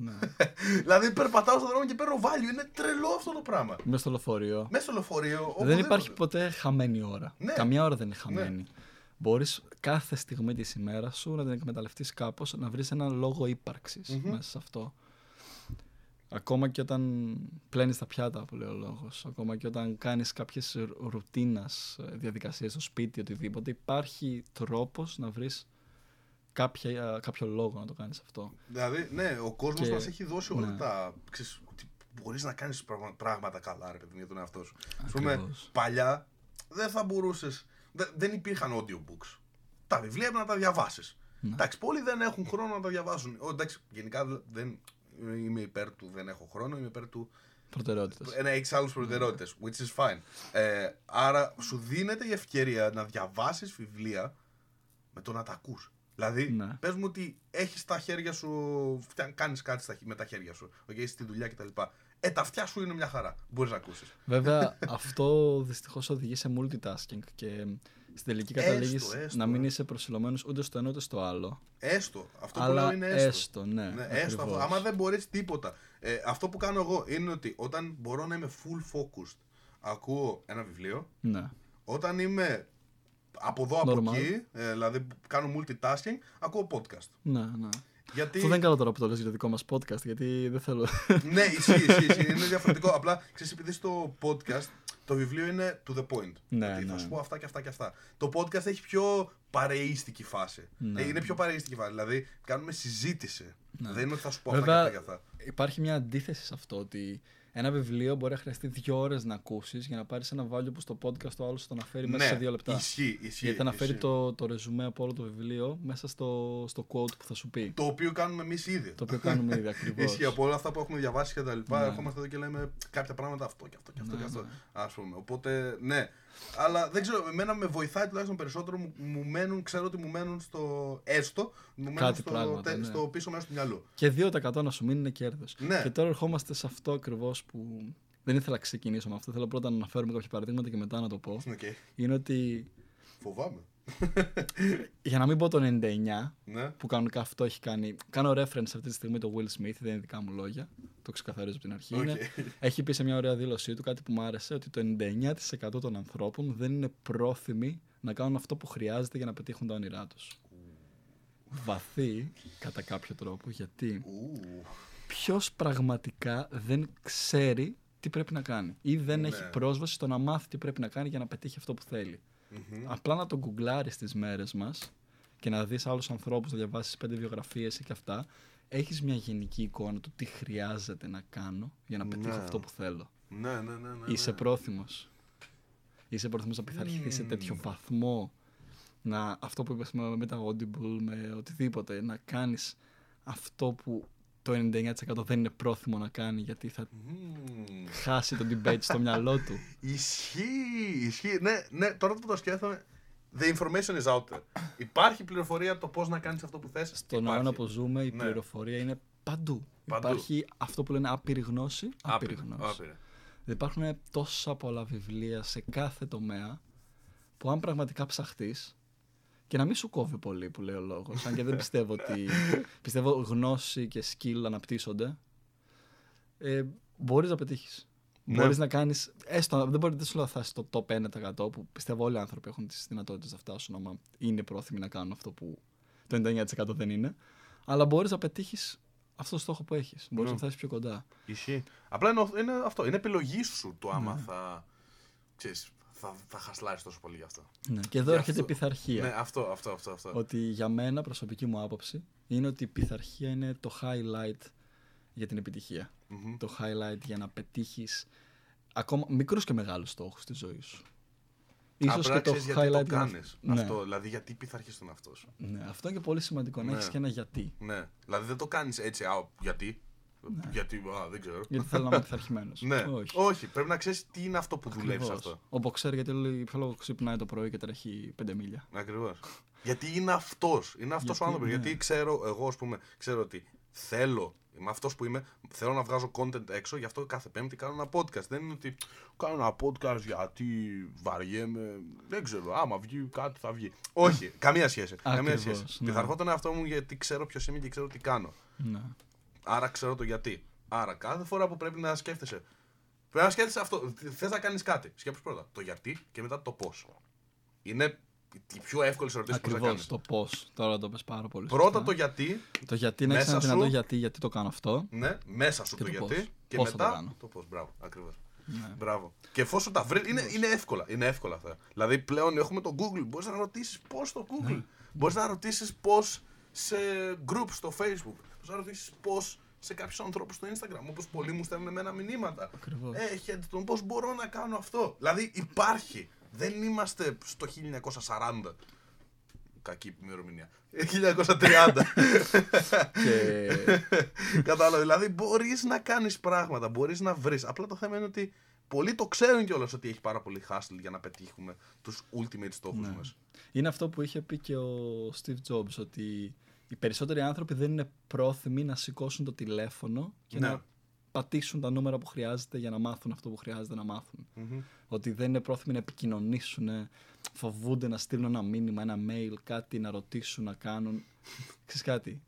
Ναι. δηλαδή, περπατάω στον δρόμο και παίρνω value. Είναι τρελό αυτό το πράγμα. Μέσα στο λεωφορείο. Μέσα στο λεωφορείο. Δεν οπουδήποτε. υπάρχει ποτέ χαμένη ώρα. Ναι. Καμιά ώρα δεν είναι χαμένη. Μπορείς κάθε στιγμή της ημέρας σου να την εκμεταλλευτείς κάπως, να βρεις ένα λόγο ύπαρξης μέσα σε αυτό. Ακόμα και όταν πλένεις τα πιάτα, που λέει ο λόγος, ακόμα και όταν κάνεις κάποιες ρου- ρουτίνας ε, διαδικασίες στο σπίτι, οτιδήποτε, υπάρχει τρόπος να βρεις κάποια, κάποιο λόγο να το κάνεις αυτό. Δηλαδή, ναι, ο κόσμος Και- μας έχει δώσει όλα ναι. τα. Ξέρεις, ότι μπορείς να κάνεις πραγμα- πράγματα καλά, ρε παιδί μου, για τον εαυτό σου. Ας πούμε, Ακριβώς. παλιά δεν θα μπορούσες, δε- δεν υπήρχαν audiobooks. Τα βιβλία έπρεπε να τα διαβάσεις. Ναι. Εντάξει, πολλοί δεν έχουν χρόνο να τα διαβάσουν. Ο, εντάξει, γενικά δεν είμαι υπέρ του δεν έχω χρόνο, είμαι υπέρ του Προτεραιότητες. ε, να έχεις άλλου προτεραιότητες. Which is fine. Ε, άρα σου δίνεται η ευκαιρία να διαβάσεις βιβλία με το να τα ακούς. Δηλαδή, Ναι. πες μου ότι έχεις τα χέρια σου, κάνεις κάτι στα, χ- με τα χέρια σου, okay, είσαι στη δουλειά κτλ. Ε, τα αυτιά σου είναι μια χαρά. Μπορείς να ακούσεις. Βέβαια, αυτό δυστυχώς οδηγεί σε multitasking και στην τελική Έστω, καταλήγεις έστω, να μην ε. είσαι προσιλωμένος ούτε στο ένα ούτε στο άλλο. Έστω. Αυτό που αλλά λέω είναι έστω. έστω, ναι. Ναι, έστω αυτό. ακριβώς. Άμα δεν μπορείς τίποτα. Ε, αυτό που κάνω εγώ είναι ότι όταν μπορώ να είμαι full focused, ακούω ένα βιβλίο. Ναι. Όταν είμαι από εδώ, από Normal. εκεί, ε, δηλαδή που κάνω multitasking, ακούω podcast. ναι, ναι. Γιατί... Αυτό δεν είναι καλό τώρα που το λες για το δικό μας podcast, γιατί δεν θέλω... ναι, ισχύει, ισχύει, ισχύει. Είναι διαφορετικό. Απλά ξέρεις, επειδή στο podcast το βιβλίο είναι to the point. Ναι, ότι Θα ναι. σου πω αυτά και αυτά και αυτά. Το podcast έχει πιο παρεΐστικη φάση. Ναι. Ε, είναι πιο παρεΐστικη φάση. Δηλαδή κάνουμε συζήτηση. Ναι. Δεν είναι ότι θα σου πω Βέβαια, αυτά και αυτά και αυτά. Υπάρχει μια αντίθεση σε αυτό, ότι ένα βιβλίο μπορεί να χρειαστεί δύο ώρες να ακούσεις για να πάρεις ένα value που στο podcast το άλλο σου το αναφέρει μέσα ναι, σε δύο λεπτά. Ισχύει, ισχύει. γιατί αναφέρει ισχύει. το, το ρεζουμέ από όλο το βιβλίο μέσα στο, στο quote που θα σου πει. Το οποίο κάνουμε εμείς ήδη. Το οποίο κάνουμε ήδη ακριβώς. Ισχύει από όλα αυτά που έχουμε διαβάσει και τα λοιπά. Ναι. Ερχόμαστε εδώ και λέμε κάποια πράγματα αυτό και αυτό και αυτό Ναι, και αυτό. ναι. Ας πούμε. Οπότε, ναι. Αλλά δεν ξέρω, εμένα με βοηθάει τουλάχιστον περισσότερο. Μου, μου μένουν, ξέρω ότι μου μένουν στο έστω. Μου μένουν Κάτι στο, πράγματα, ναι. στο πίσω μέρος του μυαλού. Και 2% να σου μείνει είναι κέρδος. Ναι. Και τώρα ερχόμαστε σε αυτό ακριβώς που. Δεν ήθελα να ξεκινήσω με αυτό. Θέλω πρώτα να αναφέρουμε κάποια παραδείγματα και μετά να το πω. Οκ. Είναι ότι Φοβάμαι. Για να μην πω το 99, Ναι. που κανονικά αυτό έχει κάνει. Κάνω reference αυτή τη στιγμή το Will Smith, δεν είναι δικά μου λόγια. Το ξεκαθαρίζω από την αρχή. Οκ. Είναι, έχει πει σε μια ωραία δήλωσή του κάτι που μου άρεσε, ότι το 99% των ανθρώπων δεν είναι πρόθυμοι να κάνουν αυτό που χρειάζεται για να πετύχουν τα όνειρά τους. Βαθύ κατά κάποιο τρόπο, γιατί Ου. ποιος πραγματικά δεν ξέρει τι πρέπει να κάνει ή δεν Ναι. έχει πρόσβαση στο να μάθει τι πρέπει να κάνει για να πετύχει αυτό που θέλει. Μμμ. Απλά να τον γκουγκλάρεις τις μέρες μας και να δεις άλλους ανθρώπους, να διαβάσεις πέντε βιογραφίες και αυτά, έχεις μια γενική εικόνα του τι χρειάζεται να κάνω για να πετύχω Ναι. αυτό που θέλω. Ναι, ναι, ναι. ναι, Είσαι ναι. πρόθυμος. Είσαι πρόθυμος να πειθαρχηθεί σε τέτοιο βαθμό. Να, αυτό που είπες με, με τα Audible, με οτιδήποτε, να κάνεις αυτό που το 99% δεν είναι πρόθυμο να κάνει γιατί θα Μμμ. χάσει το debate στο μυαλό του. Ισχύει, ισχύει. Ναι, ναι, τώρα που το σκέφτομαι. The information is out there. Υπάρχει πληροφορία το πώς να κάνεις αυτό που θες. Στον αιώνα που ζούμε η Ναι. πληροφορία είναι παντού. Παντού. Υπάρχει αυτό που λένε άπειρη γνώση, άπειρη γνώση. Άπειρη. Δεν υπάρχουν τόσα πολλά βιβλία σε κάθε τομέα που αν πραγματικά ψαχτείς και να μην σου κόβει πολύ που λέει ο λόγος, αν και δεν πιστεύω ότι. πιστεύω γνώση και skill αναπτύσσονται. Ε, Μπορείς να πετύχεις. Ναι. Μπορείς να κάνει. Έστω, δεν μπορεί δεν σου λέω θα είσαι στο top 1% που πιστεύω όλοι οι άνθρωποι έχουν τις δυνατότητες να φτάσουν άμα είναι πρόθυμοι να κάνουν αυτό που το 99% δεν είναι. Αλλά μπορείς να πετύχεις αυτό το στόχο που έχεις. Μπορείς Ναι. να φτάσει πιο κοντά. Ισχύει. Απλά είναι, είναι αυτό. Είναι επιλογή σου το άμα Ναι. θα. Ξέρεις, θα, θα χασλάρεις τόσο πολύ γι' αυτό. Ναι. Και εδώ Γι' έρχεται η αυτό- πειθαρχία. Ναι, αυτό, αυτό, αυτό. αυτό. Ότι για μένα, προσωπική μου άποψη, είναι ότι η πειθαρχία είναι το highlight για την επιτυχία. Μμμ. Το highlight για να πετύχεις ακόμα μικρούς και μεγάλους στόχους στη ζωής σου. Ίσως Απλά και το ξέρεις γιατί highlight το για να- κάνεις Ναι. αυτό. Δηλαδή, γιατί πειθαρχείς τον αυτό σου. Ναι, αυτό είναι και πολύ σημαντικό, να Ναι. έχεις και ένα γιατί. Ναι. Δηλαδή, δεν το κάνεις έτσι. Α, γιατί. Γιατί, α, δεν ξέρω. Γιατί θέλω να είμαι πειθαρχημένος. Ναι, Όχι. Πρέπει να ξέρεις τι είναι αυτό που δουλεύεις Ακριβώς. αυτό. Ο μποξέρ γιατί λέει ποιο λόγο ξυπνάει το πρωί και τρέχει πέντε μίλια. Ακριβώς. γιατί είναι αυτός. Είναι αυτός ο Γιατί, άνθρωπος. ναι. Γιατί ξέρω, εγώ, ας πούμε, ξέρω ότι θέλω. Είμαι αυτός που είμαι. Θέλω να βγάζω content έξω, γι' αυτό κάθε Πέμπτη κάνω ένα podcast. Δεν είναι ότι κάνω ένα podcast γιατί βαριέμαι. Δεν ξέρω. Άμα βγει κάτι θα βγει. Όχι, καμία σχέση. καμία Ακριβώς, σχέση. ναι. Πειθαρχώ τον εαυτό μου γιατί ξέρω ποιος είμαι και ξέρω τι κάνω. Ναι. Άρα ξέρω το γιατί. Άρα κάθε φορά που πρέπει να σκέφτεσαι. Πρέπει να σκέφτεσαι αυτό. Θες να κάνεις κάτι. Σκέψου πρώτα το γιατί και μετά το πώς. Είναι οι πιο εύκολε ερωτήσεις που θα Ακριβώς κάνεις. το πώς. Τώρα το πες πάρα πολύ. Πρώτα σωστά. το γιατί, Το γιατί να έχεις μέσα ένα δυνατό σου. γιατί, γιατί το κάνω αυτό. ναι, μέσα σου Και το, το πώς. γιατί και Πώς θα το μετά κάνω. το πώς. Μπράβο, ακριβώς. Ναι. Μπράβο. Και εφόσον τα βρει, είναι, είναι εύκολα. Είναι εύκολα αυτά. Δηλαδή πλέον έχουμε το Google. Μπορείς να ρωτήσεις πώς στο Google. Ναι. Μπορείς να ρωτήσεις πώς σε group στο Facebook. Μπορεί να ρωτήσεις πώς σε κάποιους ανθρώπους στο Instagram. Όπως πολλοί μου στέλνουν εμένα μηνύματα. Ακριβώς. Έχετε τον πώς μπορώ να κάνω αυτό; Δηλαδή υπάρχει. Δεν είμαστε στο 1940. Κακή ημερομηνία. Ε, 1930. και Κατάλαβε. Δηλαδή μπορείς να κάνεις πράγματα, μπορείς να βρεις. Απλά το θέμα είναι ότι πολλοί το ξέρουν κιόλας ότι έχει πάρα πολύ hustle για να πετύχουμε τους ultimate στόχους Ναι. μας. Είναι αυτό που είχε πει και ο Steve Jobs, ότι οι περισσότεροι άνθρωποι δεν είναι πρόθυμοι να σηκώσουν το τηλέφωνο και Ναι. να πατήσουν τα νούμερα που χρειάζεται για να μάθουν αυτό που χρειάζεται να μάθουν. Ότι δεν είναι πρόθυμοι να επικοινωνήσουν, φοβούνται να στείλουν ένα μήνυμα, ένα mail, κάτι να ρωτήσουν, να κάνουν. Ξέρεις κάτι.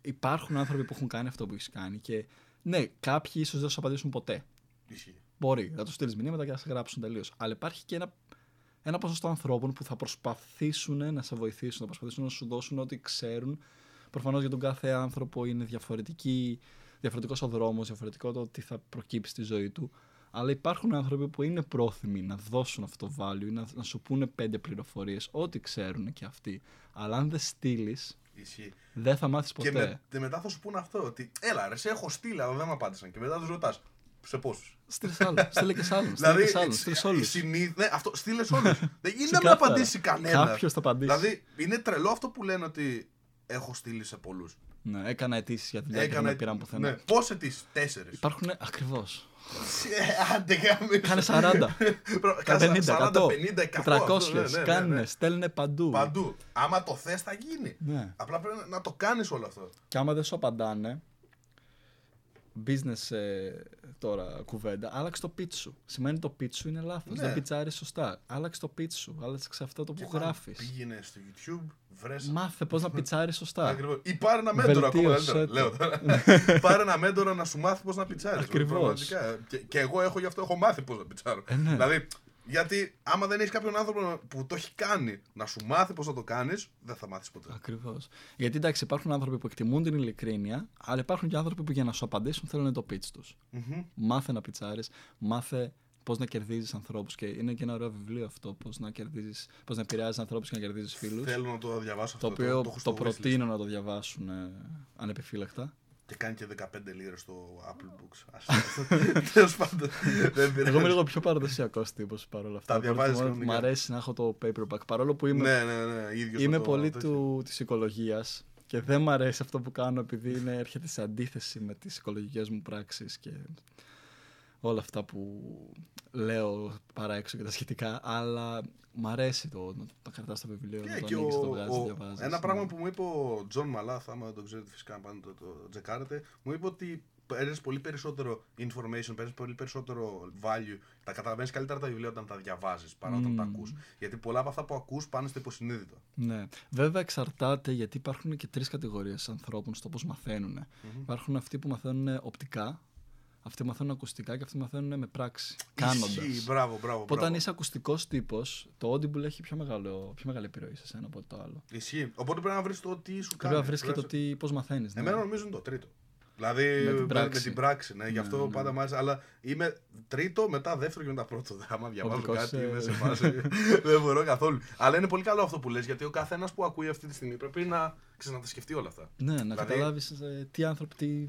Υπάρχουν άνθρωποι που έχουν κάνει αυτό που έχεις κάνει και ναι, κάποιοι ίσως δεν σου απαντήσουν ποτέ. Ισχύει. Μπορεί να τους στείλεις μηνύματα και να σε γράψουν τελείως. Αλλά υπάρχει και ένα, ένα ποσοστό ανθρώπων που θα προσπαθήσουν να σε βοηθήσουν, θα προσπαθήσουν να σου δώσουν ό,τι ξέρουν. Προφανώς για τον κάθε άνθρωπο είναι διαφορετική, διαφορετικός ο δρόμος, διαφορετικό το τι θα προκύψει στη ζωή του. Αλλά υπάρχουν άνθρωποι που είναι πρόθυμοι να δώσουν αυτό το value, να, να σου πούνε πέντε πληροφορίες, ό,τι ξέρουν και αυτοί. Αλλά αν δεν στείλεις, Ισχύει. δεν θα μάθεις ποτέ. Και, με, και μετά θα σου πούνε αυτό. Ότι έλα, ρε, σε έχω στείλει, αλλά δεν με απάντησαν. Και μετά τους ρωτάς. Σε πόσους; Στείλε άλλους. Στείλε και σ' άλλους. Δηλαδή, Στείλε έτσι, όλους. η συνήθ- ναι, αυτό, στείλε όλους. δεν γίνεται να μην απαντήσει κανένας. Κάποιος θα απαντήσει. Δηλαδή, είναι τρελό αυτό που λένε ότι έχω στείλει σε πολλούς. Ναι, έκανα αιτήσεις για δουλειά και δεν με πήραν πουθενά. Ναι. Πόσες αιτήσεις, τέσσερις. Υπάρχουν ακριβώς. Άντε, γάμισε. Κάνε 40. Προ- Κάνε κάνε 50, 40, 100, 50, 100. 400. ναι, ναι, ναι, Κάνε, ναι. στέλνε παντού. Παντού. Άμα το θες, θα γίνει. Ναι. Απλά πρέπει να το κάνεις όλο αυτό. Και άμα δεν σου απαντάνε, business ε, τώρα κουβέντα, άλλαξε το pitch σου. Σημαίνει το pitch σου είναι λάθος. Ναι. Δεν πιτσάρεις σωστά. Άλλαξε το pitch σου. Άλλαξε αυτό το που γράφεις. Πήγαινε στο YouTube, βρε. Μάθε πώς να πιτσάρεις σωστά. Ακριβώς. Ή πάρε ένα μέντορα ακόμα Βελτίωσέ καλύτερα. το. Λέω τώρα. πάρε ένα μέντορα να σου μάθει πώς να πιτσάρεις. Ακριβώς. Και, και εγώ έχω γι' αυτό έχω μάθει πώς να πιτσάρω. Ε, ναι. Δηλαδή, Γιατί άμα δεν έχει κάποιον άνθρωπο που το έχει κάνει να σου μάθει πώς θα το κάνεις, δεν θα μάθεις ποτέ. Ακριβώς. Γιατί εντάξει, υπάρχουν άνθρωποι που εκτιμούν την ειλικρίνεια, αλλά υπάρχουν και άνθρωποι που για να σου απαντήσουν θέλουν το pitch τους. Μμμ. Μάθε να πιτσάρεις, μάθε πώς να κερδίζεις ανθρώπους. Και είναι και ένα ωραίο βιβλίο αυτό, πώς να, κερδίζεις, πώς να επηρεάζεις ανθρώπους και να κερδίζεις φίλους. Θέλω να το διαβάσω Το αυτό. οποίο έχω το, στο wishlist. προτείνω να το διαβάσουν ε, ανεπιφύλακτα. Και κάνει και 15 λίρες στο Apple Books. Τέλος πάντων. Δεν πειράζει. Εγώ είμαι λίγο πιο παραδοσιακός τύπος παρόλα αυτά. Τα διαβάζεις Προτιμώ- κανονικά. Μ' αρέσει να έχω το paperback. Παρόλο που είμαι, Ναι, ναι, ναι. ίδιος είμαι με το- πολύ το- του, της οικολογίας και δεν μ' αρέσει αυτό που κάνω επειδή είναι, έρχεται σε αντίθεση με τις οικολογικές μου πράξεις και όλα αυτά που λέω παρά έξω και τα σχετικά, αλλά μ' αρέσει το να το κρατάς στο βιβλίο, Και, να το και ανοίγεις, ο- το βγάζεις, το ο- διαβάζεις. ένα ναι. πράγμα που μου είπε ο Τζον Μαλάθ, άμα δεν το ξέρετε φυσικά πάνε το, το τσεκάρετε, μου είπε ότι παίρνεις πολύ περισσότερο information, παίρνεις πολύ περισσότερο value. Τα καταλαβαίνεις καλύτερα τα βιβλία όταν τα διαβάζεις παρά όταν τα Μμμ. ακούς. Γιατί πολλά από αυτά που ακούς πάνε στο υποσυνείδητο. Ναι. Βέβαια εξαρτάται γιατί υπάρχουν και τρεις κατηγορίες ανθρώπων στο πώς μαθαίνουν. Υπάρχουν αυτοί που μαθαίνουν οπτικά, αυτοί που μαθαίνουν ακουστικά και αυτοί που μαθαίνουν με πράξη. Κάνοντας. Ισχύει, μπράβο, μπράβο. Οπότε μπράβο. αν είσαι ακουστικός τύπος, το Audible έχει πιο, μεγάλο, πιο μεγάλη επιρροή σε σένα από το άλλο. Ισχύει. Οπότε πρέπει να βρεις το τι σου κάνει. Πρέπει να βρεις και Πρέπει το να- τι, πώς μαθαίνεις. Εμένα νομίζω είναι το τρίτο. Δηλαδή Με την με, πράξη. με την πράξη, ναι. Γι' Ναι, αυτό ναι. πάντα μ' άρεσε. Αλλά είμαι τρίτο, μετά δεύτερο και μετά πρώτο. Άμα διαβάζω Οπτικός, κάτι, ε, είμαι σε φάση. δεν μπορώ καθόλου. Αλλά είναι πολύ καλό αυτό που λες, γιατί ο καθένας που ακούει αυτή τη στιγμή πρέπει να, ξέρεις, να τα σκεφτεί όλα αυτά. Ναι, να Δηλαδή- καταλάβεις τι άνθρωπο, τι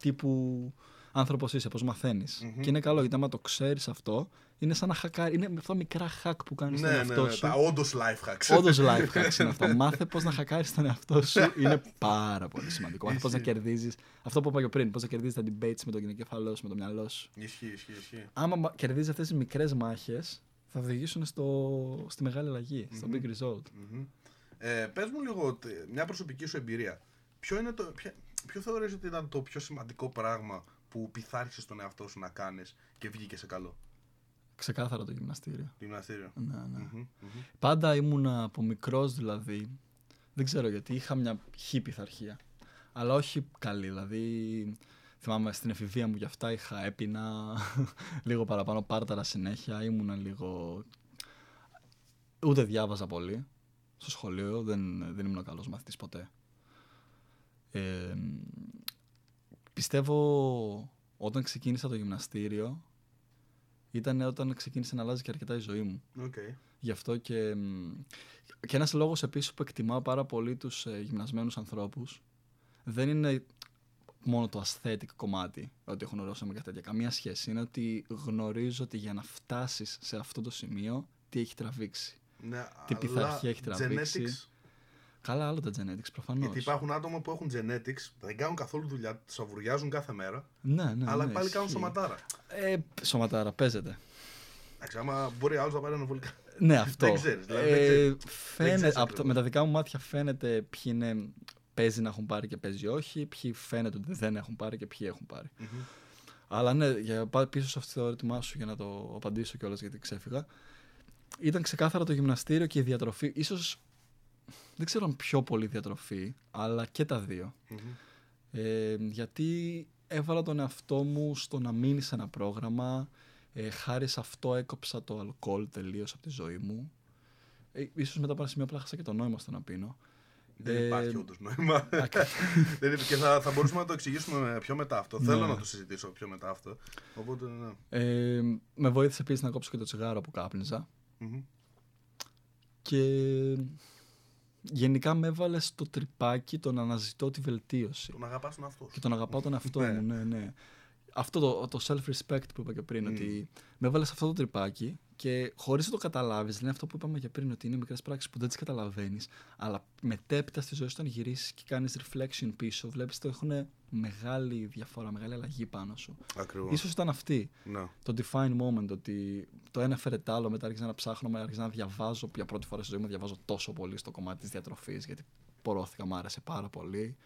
τύπου άνθρωπος είσαι, πώς μαθαίνεις. Μμμ. Και είναι καλό γιατί άμα το ξέρεις αυτό, είναι σαν να χακάρει. Είναι αυτά μικρά hack που κάνεις στον ναι, ναι, εαυτό ναι, σου. τα όντως life hacks. Όντως life hacks είναι αυτό. Μάθε πώς να χακάρεις τον εαυτό σου είναι πάρα πολύ σημαντικό. Μάθε πώς να Ισχύει. κερδίζεις. Αυτό που είπα και πριν, πώς να κερδίζεις τα debates με τον εγκεφαλό σου, με το μυαλό σου. Ισχύει, ισχύει, ισχύει. άμα κερδίζεις αυτές τις μικρές μάχες, θα οδηγήσουν στο, στη μεγάλη αλλαγή, στο big result. Μμμ. Ε, πες μου λίγο τε- μια προσωπική σου εμπειρία. Ποιο, είναι το, ποια, ποιο θεωρείς ότι ήταν το πιο σημαντικό πράγμα που πειθάρχησες τον εαυτό σου να κάνεις και βγήκε σε καλό. Ξεκάθαρα το γυμναστήριο. Γυμναστήριο. Ναι, ναι. Μμμ, μμμ. Πάντα ήμουνα από μικρός δηλαδή. Δεν ξέρω γιατί είχα μια χή πειθαρχία. Αλλά όχι καλή. Δηλαδή θυμάμαι στην εφηβεία μου γι' αυτά είχα έπινα λίγο παραπάνω πάρταρα συνέχεια. Ήμουνα λίγο. Ούτε διάβαζα πολύ στο σχολείο. Δεν, δεν ήμουν καλός μαθητής ποτέ. Ε, πιστεύω όταν ξεκίνησα το γυμναστήριο ήταν όταν ξεκίνησε να αλλάζει και αρκετά η ζωή μου. Οκ. Γι' αυτό και, μ, και ένας λόγος επίσης που εκτιμάω πάρα πολύ τους ε, γυμνασμένους ανθρώπους δεν είναι μόνο το aesthetic κομμάτι, ότι έχουν ωραίο σώμα και τέτοια. Καμία σχέση. Είναι ότι γνωρίζω ότι για να φτάσεις σε αυτό το σημείο, τι έχει τραβήξει. Ναι, Τι αλλά πειθαρχία έχει τραβήξει. genetics, Καλά, άλλο τα genetics προφανώς. Γιατί υπάρχουν άτομα που έχουν genetics, δεν κάνουν καθόλου δουλειά, σαβουριάζουν κάθε μέρα, Ναι, ναι, αλλά ναι, πάλι κάνουν ισχύει. σωματάρα. Ε, σωματάρα, παίζεται. Εντάξει, άμα μπορεί άλλος να πάρει αναβολικά. Ναι, αυτό. Δεν ξέρεις, δηλαδή, δεν Ε, ξέρεις. φαίνεται, ξέρεις από το- ακριβώς. με τα δικά μου μάτια φαίνεται ποιοι είναι, παίζει να έχουν πάρει και παίζει όχι, ποιοι φαίνεται ότι δεν έχουν πάρει και ποιοι έχουν πάρει. Μμμ. Αλλά ναι, για πάω πίσω σε αυτό το ερώτημά σου για να το απαντήσω κιόλας γιατί ξέφυγα. Ήταν ξεκάθαρα το γυμναστήριο και η διατροφή. Ίσως δεν ξέρω αν πιο πολύ διατροφή, αλλά και τα δύο. Μμμ. Ε, γιατί έβαλα τον εαυτό μου στο να μείνει σε ένα πρόγραμμα. Ε, χάρη σε αυτό έκοψα το αλκοόλ τελείως από τη ζωή μου. Ε, ίσως μετά από ένα σημείο πλάχασα και το νόημα στο να πίνω. Δεν Ε, υπάρχει όντως νόημα. ακα- Δεν είναι- και θα, θα μπορούσαμε να το εξηγήσουμε πιο μετά αυτό. Ναι. Θέλω να το συζητήσω πιο μετά αυτό. Οπότε, ναι. ε, με βοήθησε επίσης να κόψω και το τσιγάρο που κάπνιζα. Μμμ. Και γενικά με έβαλε στο τρυπάκι το να αναζητώ τη βελτίωση. Τον αγαπάς τον αυτός. Και τον αγαπάω τον εαυτό Ναι. μου, ναι, ναι. Αυτό το, το self-respect που είπα και πριν, Μμμ. ότι με έβαλες σε αυτό το τρυπάκι και χωρίς να το καταλάβεις, είναι αυτό που είπαμε και πριν, ότι είναι μικρές πράξεις που δεν τις καταλαβαίνεις, αλλά μετέπειτα στη ζωή σου, όταν γυρίσεις και κάνεις reflection πίσω, βλέπεις ότι έχουν μεγάλη διαφορά, μεγάλη αλλαγή πάνω σου. Ακριβώς. Ίσως ήταν αυτή Ναι. το define moment, ότι το ένα φέρε το άλλο, μετά άρχισα να ψάχνω, μετά άρχισα να διαβάζω. Για πρώτη φορά στη ζωή μου διαβάζω τόσο πολύ στο κομμάτι της διατροφής, γιατί πορώθηκα, μου άρεσε πάρα πολύ.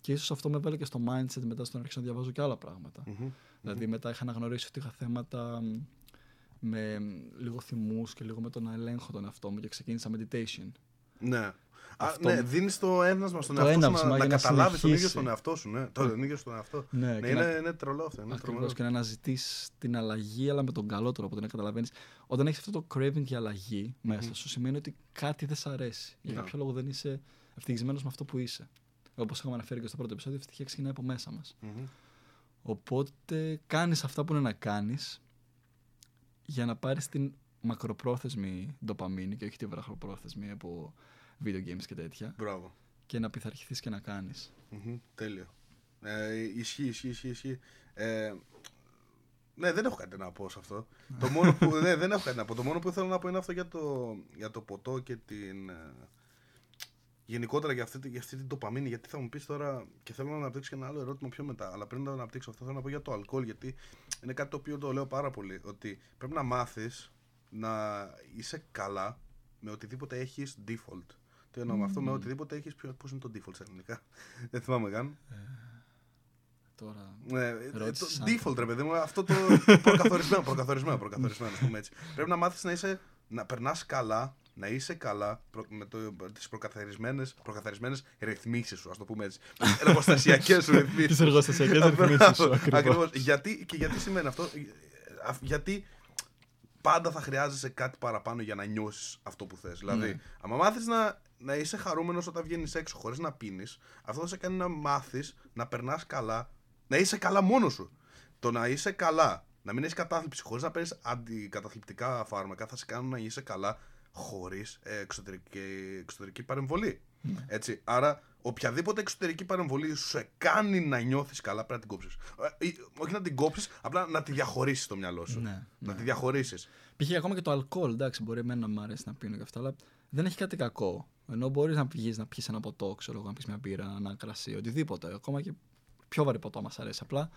Και ίσως αυτό με έβαλε και στο mindset μετά στο να αρχίσω να διαβάζω και άλλα πράγματα. Μμμ. Δηλαδή μετά είχα αναγνωρίσει ότι είχα θέματα μ, με μ, λίγο θυμούς και λίγο με το να ελέγχω τον εαυτό μου και ξεκίνησα meditation. Ναι. Α, Αυτό- ναι, δίνεις το ένασμα στον Το εαυτό σου έναυσμα να, να για να καταλάβεις τον ίδιο συνεχίσει. τον εαυτό σου. Ναι, τον ίδιο στον εαυτό. Ναι, Ναι, και είναι, να- είναι τρελό αυτό. Είναι Ακριβώς τρομερό. και να αναζητήσει την αλλαγή, αλλά με τον καλό τρόπο. Δεν καταλαβαίνεις. Όταν έχεις αυτό το craving για αλλαγή μέσα σου, σημαίνει ότι κάτι δεν σ' αρέσει. Για Ναι. κάποιο λόγο δεν είσαι ευτυχισμένος με αυτό που είσαι. Όπως είχαμε αναφέρει και στο πρώτο επεισόδιο, η ευτυχία ξεκινάει από μέσα μας. Μμμ. Οπότε κάνεις αυτά που είναι να κάνεις για να πάρεις την μακροπρόθεσμη ντοπαμίνη και όχι τη βραχοπρόθεσμη από video games και τέτοια Μπράβο. και να πειθαρχηθείς και να κάνεις. Μμμ, Τέλειο. Ε, ισχύει, ισχύει, ισχύει. ισχύει. Ε, ναι, δεν έχω κάτι να πω σε αυτό. το μόνο που, ναι, δεν έχω κάτι να πω. Το μόνο που θέλω να πω είναι αυτό για το, για το ποτό και την. ε, γενικότερα για αυτή, τη- για αυτή την τοπαμίνη. Γιατί θα μου πεις τώρα και θέλω να αναπτύξω και ένα άλλο ερώτημα πιο μετά. Αλλά πριν να το αναπτύξω αυτό, θέλω να πω για το αλκοόλ. Γιατί είναι κάτι το οποίο το λέω πάρα πολύ. Ότι πρέπει να μάθεις να είσαι καλά με οτιδήποτε έχεις default. Τι εννοώ με αυτό, με οτιδήποτε έχεις. Πώς είναι το default στα ελληνικά. Δεν θυμάμαι καν. Τώρα. Ναι, ε, το Ρώτησες default ρε παιδί μου, αυτό το προκαθορισμένο, προκαθορισμένο, προκαθορισμένο, ας πούμε έτσι. Πρέπει να μάθεις να είσαι, να περνάς καλά, να είσαι καλά προ, με το, τις προκαθαρισμένες, προκαθαρισμένες ρυθμίσεις σου, ας το πούμε έτσι. Εργοστασιακές σου ρυθμίσεις. Τις εργοστασιακές Μπράβο, ρυθμίσεις σου, ακριβώς. ακριβώς. Γιατί, και γιατί σημαίνει αυτό, ε, α- γιατί πάντα θα χρειάζεσαι κάτι παραπάνω για να νιώσεις αυτό που θες. Δηλαδή, Ναι. άμα μάθεις να, να είσαι χαρούμενος όταν βγαίνεις έξω χωρίς να πίνεις, αυτό θα σε κάνει να μάθεις να περνάς καλά, να είσαι καλά μόνος σου. Το να είσαι καλά, να μην έχεις κατάθλιψη χωρίς να παίρνεις αντικαταθλιπτικά φάρμακα, θα σε κάνουν να είσαι καλά χωρίς ε, εξωτερική, εξωτερική παρεμβολή. Ναι. Έτσι. Άρα, οποιαδήποτε εξωτερική παρεμβολή σου σε κάνει να νιώθεις καλά, πρέπει να την κόψεις. όχι να την κόψεις, απλά να τη διαχωρίσεις στο μυαλό σου. Ναι, Να τη διαχωρίσεις. Π.χ. ακόμα και το αλκοόλ, εντάξει, μπορεί εμένα να μου αρέσει να πίνω και αυτά, αλλά δεν έχει κάτι κακό. Ενώ μπορείς να πηγεί να πιεις ένα ποτό, ξέρω εγώ, να πει μια μπύρα, ένα κρασί, οτιδήποτε. Ακόμα και πιο βαρύ ποτό μας αρέσει. Απλά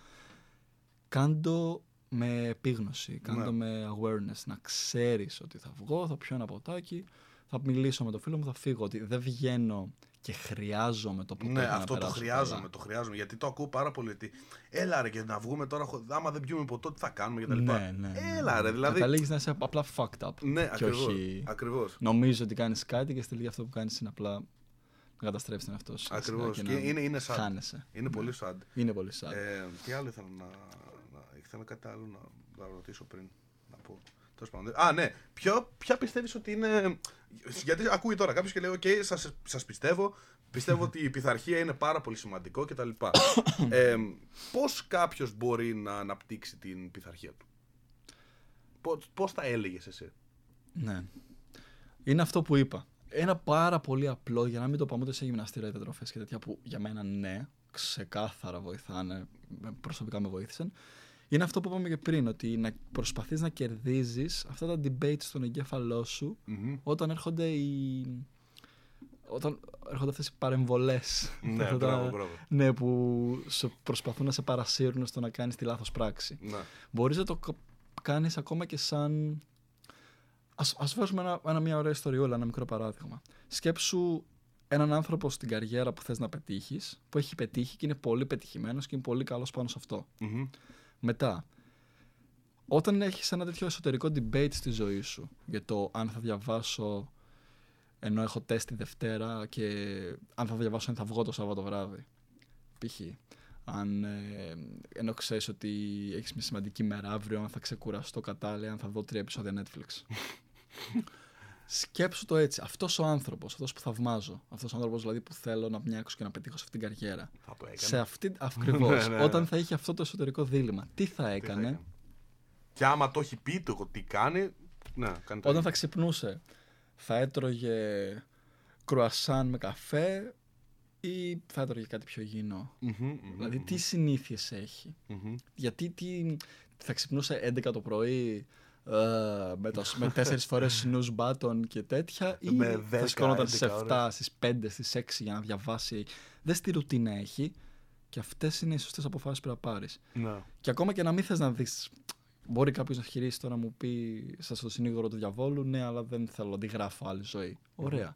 κάντο με επίγνωση, κάντο Ναι. με awareness. Να ξέρεις ότι θα βγω, θα πιω ένα ποτάκι, θα μιλήσω με το φίλο μου, θα φύγω. Ότι δεν βγαίνω και χρειάζομαι το ποτό. Ναι, για να αυτό το περάσω χρειάζομαι, καλά. το χρειάζομαι. Γιατί το ακούω πάρα πολύ. Ότι έλα ρε και να βγούμε τώρα, χω- άμα δεν πιούμε ποτό, τι θα κάνουμε κτλ. Ναι, ναι, ναι. Έλα ρε, δηλαδή. Καταλήγεις να είσαι απλά fucked up. Ναι, και ακριβώς, όχι ακριβώς. νομίζω ότι κάνεις κάτι και στη τελική αυτό που κάνεις είναι απλά να καταστρέψεις τον εαυτό σου. Ακριβώς. Και Και να είναι- είναι sad. Χάνεσαι. Είναι πολύ sad. Είναι πολύ sad. Ε, τι άλλο ήθελα να. Να ήθελα κάτι άλλο να, να ρωτήσω πριν. Να πω. Τέλος πάντων. Α, ναι. Ποιο, ποια πιστεύεις ότι είναι. Γιατί ακούει τώρα κάποιος και λέει: Οκ, σας, σας πιστεύω. Πιστεύω ότι η πειθαρχία είναι πάρα πολύ σημαντικό κτλ. ε, Πώς κάποιος μπορεί να αναπτύξει την πειθαρχία του, Πώς θα έλεγες εσύ; Ναι. Είναι αυτό που είπα. Ένα πάρα πολύ απλό, για να μην το πάμε ούτε σε γυμναστήρα ή διατροφέ και τέτοια που για μένα ναι, ξεκάθαρα βοηθάνε, με- προσωπικά με βοήθησαν. Είναι αυτό που είπαμε και πριν, ότι να προσπαθείς να κερδίζεις αυτά τα debate στον εγκέφαλό σου όταν έρχονται οι... Όταν έρχονται αυτές οι παρεμβολές. Ναι, Αυτά τα- μπράβο, μπράβο. Ναι, που σε προσπαθούν να σε παρασύρουν στο να κάνεις τη λάθος πράξη. Ναι. Μπορείς να το κα- κάνεις ακόμα και σαν... Ας, ας βάζουμε ένα, ένα, μια ωραία ιστοριούλα, ένα μικρό παράδειγμα. Σκέψου έναν άνθρωπο στην καριέρα που θες να πετύχεις, που έχει πετύχει και είναι πολύ πετυχημένος και είναι πολύ καλός πάνω σε αυτό. Μμμ. Μετά, όταν έχεις ένα τέτοιο εσωτερικό debate στη ζωή σου για το αν θα διαβάσω ενώ έχω τεστ τη Δευτέρα και αν θα διαβάσω αν θα βγω το Σάββατο βράδυ. Π.χ. Αν, ε, ενώ ξέρεις ότι έχεις μια σημαντική μέρα αύριο, αν θα ξεκουραστώ κατάλληλα, αν θα δω τρία επεισόδια Netflix. Σκέψου το έτσι. Αυτός ο άνθρωπος, αυτός που θαυμάζω, αυτός ο άνθρωπος δηλαδή που θέλω να μοιάξω και να πετύχω σε αυτήν την καριέρα. Θα το έκανε. Σε αυτή, ακριβώς, Ναι, ναι, ναι. όταν θα είχε αυτό το εσωτερικό δίλημα, τι θα Τι θα έκανε, Και άμα το έχει πει το τι κάνει. Ναι, κάνει το όταν ίδιο. θα ξυπνούσε, θα έτρωγε κρουασάν με καφέ ή θα έτρωγε κάτι πιο υγιεινό; Μμμ, μμμ, Δηλαδή, μμμ, τι συνήθειες έχει; μμμ. Γιατί τι, θα ξυπνούσε 11 το πρωί ε, με, το, με τέσσερις φορές snooze button και τέτοια ή Με θα 10, σηκώνονταν στις 11 7, στις 5, στις 6 για να διαβάσει. Δες τι ρουτίνα έχει και αυτές είναι οι σωστές αποφάσεις που πρέπει να πάρεις. Ναι. Και ακόμα και να μην θες να δεις Μπορεί κάποιος να χειρίσει τώρα να μου πει σας το συνήγορο του διαβόλου, ναι, αλλά δεν θέλω να τη γράφω άλλη ζωή. Ωραία.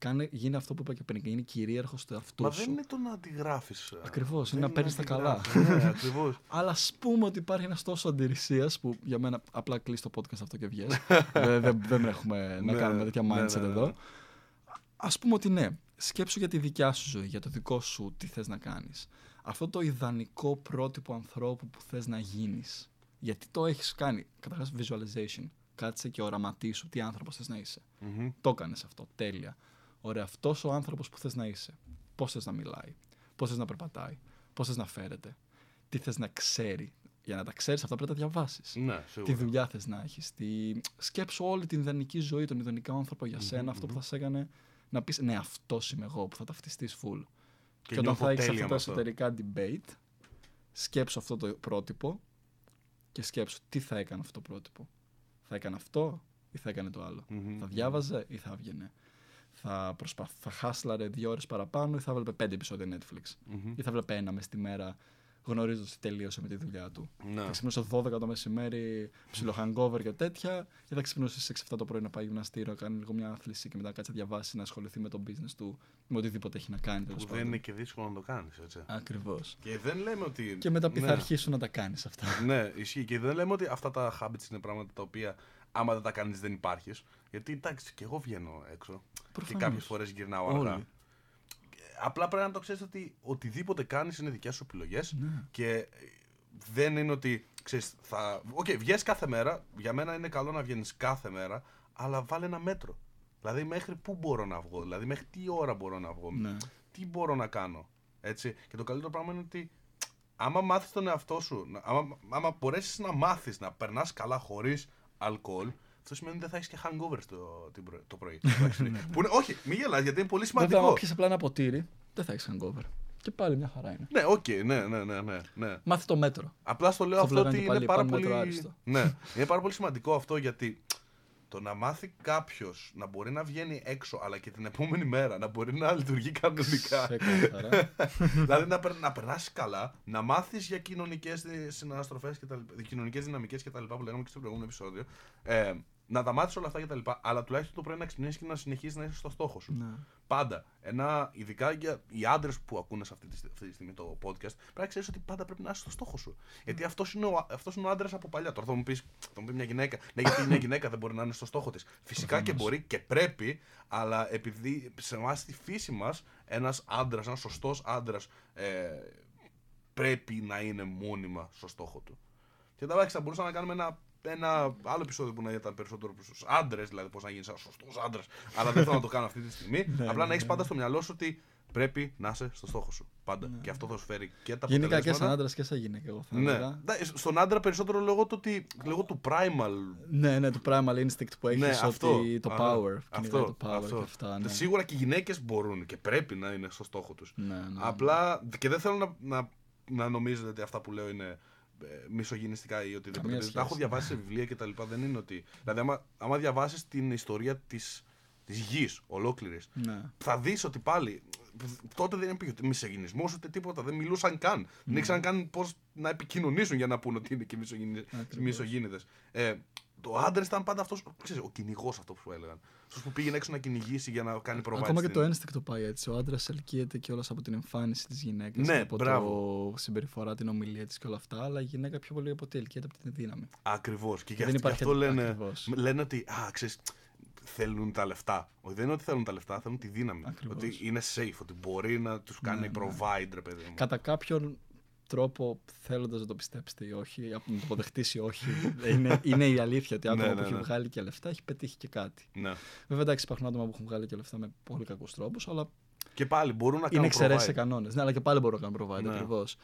Κάνε, γίνει αυτό που είπα και πριν, γίνει κυρίαρχος του εαυτού Μα σου. δεν είναι το να αντιγράφεις. Ακριβώς, είναι να παίρνεις τα καλά. Ναι, ακριβώς. Αλλά ας πούμε ότι υπάρχει ένας τόσος αντιρρησίας που για μένα απλά κλείσει το podcast αυτό και βγες. δεν, δεν, δεν έχουμε να Ναι, κάνουμε τέτοια ναι, mindset ναι, ναι. εδώ. ας πούμε ότι ναι, σκέψου για τη δικιά σου ζωή, για το δικό σου τι θες να κάνεις. Αυτό το ιδανικό πρότυπο ανθρώπου που θες να γίνεις. Γιατί το έχεις κάνει. Καταρχάς visualization. Κάτσε και οραματίσου τι άνθρωπος θες να είσαι. Μμμ. Το έκανες αυτό. Τέλεια. Ωραία. Αυτός ο άνθρωπος που θες να είσαι. Πώς θες να μιλάει. Πώς θες να περπατάει. Πώς θες να φέρεται. Τι θες να ξέρει. Για να τα ξέρεις αυτά πρέπει να τα διαβάσεις. Ναι, Τι σίγουρα. δουλειά θες να έχεις. Τι... Σκέψου όλη την ιδανική ζωή, τον ιδανικό άνθρωπο για σένα. Αυτό που θα σε έκανε να πεις Ναι, αυτός είμαι εγώ που θα ταυτιστείς full. Και, όταν νιώθω θα έχεις τέλεια αυτά με τα αυτό. εσωτερικά debate, σκέψου αυτό το πρότυπο και σκέψου τι θα έκανε αυτό το πρότυπο. Θα έκανε αυτό ή θα έκανε το άλλο. Μμμ. Θα διάβαζε ή θα έβγαινε. Θα, προσπα... θα χάσλαρε δύο ώρες παραπάνω ή θα έβλεπε πέντε επεισόδια Netflix. Μμμ. Ή θα βλέπει ένα μες στη μέρα γνωρίζοντας ότι τελείωσε με τη δουλειά του. Ναι. Θα ξυπνούσε 12 το μεσημέρι, ψιλο hangover και τέτοια, ή θα ξυπνούσε στις 6-7 το πρωί να πάει γυμναστήριο, να κάνει λίγο μια άθληση και μετά να κάτσει να διαβάσει, να ασχοληθεί με το business του, με οτιδήποτε έχει να κάνει. Που τέλος δεν πάντων. είναι και δύσκολο να το κάνεις, έτσι. Ακριβώς. Και δεν λέμε ότι. Και μετά ναι. θα αρχίσουν να τα κάνεις αυτά. Ναι, ισχύει. Και δεν λέμε ότι αυτά τα habits είναι πράγματα τα οποία άμα δεν τα κάνεις δεν υπάρχεις. Γιατί εντάξει, και εγώ βγαίνω έξω. Προφανώς. Και κάποιες φορές γυρνάω Όλοι. αργά. Απλά πρέπει να το ξέρεις ότι οτιδήποτε κάνεις είναι δικές σου επιλογές. Ναι. Και δεν είναι ότι. Ξέρεις, θα... Οκ, βγες κάθε μέρα. Για μένα είναι καλό να βγαίνεις κάθε μέρα. Αλλά βάλε ένα μέτρο. Δηλαδή, μέχρι πού μπορώ να βγω. Δηλαδή, μέχρι τι ώρα μπορώ να βγω. Ναι. Τι μπορώ να κάνω. Έτσι. Και το καλύτερο πράγμα είναι ότι άμα μάθεις τον εαυτό σου, να- άμα, άμα μπορέσεις να μάθεις να περνάς καλά χωρίς αλκοόλ, αυτό σημαίνει ότι δεν θα έχεις και hangover το, την πρωί- το πρωί. Εντάξει. που είναι, όχι, μην γελάς γιατί είναι πολύ Βέβαια, σημαντικό. άμα πιεις απλά ένα ποτήρι, δεν θα έχεις hangover. Και πάλι μια χαρά είναι. Ναι, οκ, ναι, ναι, ναι, ναι, ναι. Μάθε το μέτρο. Απλά στο λέω Στο αυτό βλέπανε ότι και πάλι, είναι πάρα πάμε μέτρο πολύ. άριστο. ναι, είναι πάρα πολύ σημαντικό αυτό γιατί το να μάθει κάποιος να μπορεί να βγαίνει έξω, αλλά και την επόμενη μέρα να μπορεί να λειτουργεί κανονικά. Σε καθαρά. δηλαδή να, περ, να περνάσει καλά, να μάθεις για κοινωνικές συναναστροφές και τα λοιπά, κοινωνικές δυναμικές και τα λοιπά που λέγαμε και στο προηγούμενο επεισόδιο. Ε, να τα μάθεις όλα αυτά και τα λοιπά, αλλά τουλάχιστον το πρωί να ξυπνήσεις και να συνεχίσει να είσαι στο στόχο σου. Ναι. Πάντα. Ένα, ειδικά για οι άντρες που ακούνε σε αυτή τη, στι- αυτή τη στιγμή το podcast, πρέπει να ξέρεις ότι πάντα πρέπει να είσαι στο στόχο σου. Γιατί αυτός είναι ο, αυτός είναι ο άντρας από παλιά. Τώρα θα μου πεις, θα μου πει μια γυναίκα, ναι, γιατί μια γυναίκα δεν μπορεί να είναι στο στόχο της. Φυσικά και μπορεί και πρέπει, αλλά επειδή σε εμά στη φύση μας ένας άντρας, ένας σωστός άντρας, ε, πρέπει να είναι μόνιμα στο στόχο του. Και εντάξει, θα μπορούσαμε να κάνουμε ένα, ένα άλλο επεισόδιο που να ήταν περισσότερο προς τους άντρες, δηλαδή πώς να γίνεις ένας σωστός άντρας. Αλλά δεν θέλω να το κάνω αυτή τη στιγμή. Ναι, Απλά ναι, να έχεις ναι. πάντα στο μυαλό σου ότι πρέπει να είσαι στο στόχο σου. Πάντα. Και αυτό θα σου φέρει και τα Γενικά και σαν αποτελέσματα. άντρας και σαν γυναίκα, εγώ θα Ναι. έλεγα. Εντάξει, Στον άντρα περισσότερο λόγω του, ότι, λόγω του primal. Ναι, ναι, το primal instinct που έχεις Ναι, ότι αυτό. το Α, power. Αυτό. κυνηγάει το power αυτό. και αυτά. Ναι. Σίγουρα και οι γυναίκες μπορούν και πρέπει να είναι στο στόχο τους. Ναι, ναι. Απλά και δεν θέλω να, να, να νομίζετε ότι αυτά που λέω είναι ε, μισογενιστικά ή οτιδήποτε. Καμία Γιατί Τα έχω σχέση. διαβάσει σε βιβλία και τα λοιπά. Δεν είναι ότι. Δηλαδή, άμα, άμα διαβάσεις την ιστορία της της γης ολόκληρης, Ναι. θα δεις ότι πάλι. Τότε δεν υπήρχε ούτε μισογενισμός ούτε τίποτα. Δεν μιλούσαν καν. Ναι. Δεν ήξεραν καν πώς να επικοινωνήσουν για να πούνε ότι είναι και Ακριβώς. μισογεννηδε. Ε, το άντρας ήταν πάντα αυτός. Ο κυνηγός αυτό που σου έλεγαν. Αυτός που πήγαινε έξω να κυνηγήσει για να κάνει προβάδισμα. Ακόμα και το ένστικτο πάει έτσι. Ο άντρας ελκύεται κιόλα από την εμφάνιση της γυναίκας. Ναι, από μπράβο. το συμπεριφορά, την ομιλία της και όλα αυτά. Αλλά η γυναίκα πιο πολύ από ό,τι ελκύεται από την δύναμη. Ακριβώς. Και, γι' δεν αυτό, υπάρχει γι' αυτό λένε, ακριβώς. λένε ότι α, ξέρεις, θέλουν τα λεφτά. Όχι, δεν είναι ότι θέλουν τα λεφτά, θέλουν τη δύναμη. Ακριβώς. Ότι είναι safe, ότι μπορεί να τους κάνει Ναι, ναι. provide, ρε παιδί μου. Κατά κάποιον τρόπο, θέλοντας να το πιστέψετε ή όχι, ή να το αποδεχτείς ή όχι, είναι, είναι η αλήθεια ότι άτομο Ναι, που ναι, έχει ναι. βγάλει και λεφτά έχει πετύχει και κάτι. Ναι. Βέβαια, εντάξει, υπάρχουν άτομα που έχουν βγάλει και λεφτά με πολύ κακούς τρόπους, αλλά Και πάλι μπορούν να είναι κάνουν εξαιρέσεις provide. σε κανόνες. Ναι, αλλά και πάλι μπορούν να κάνουν provide Ναι. ακριβώς.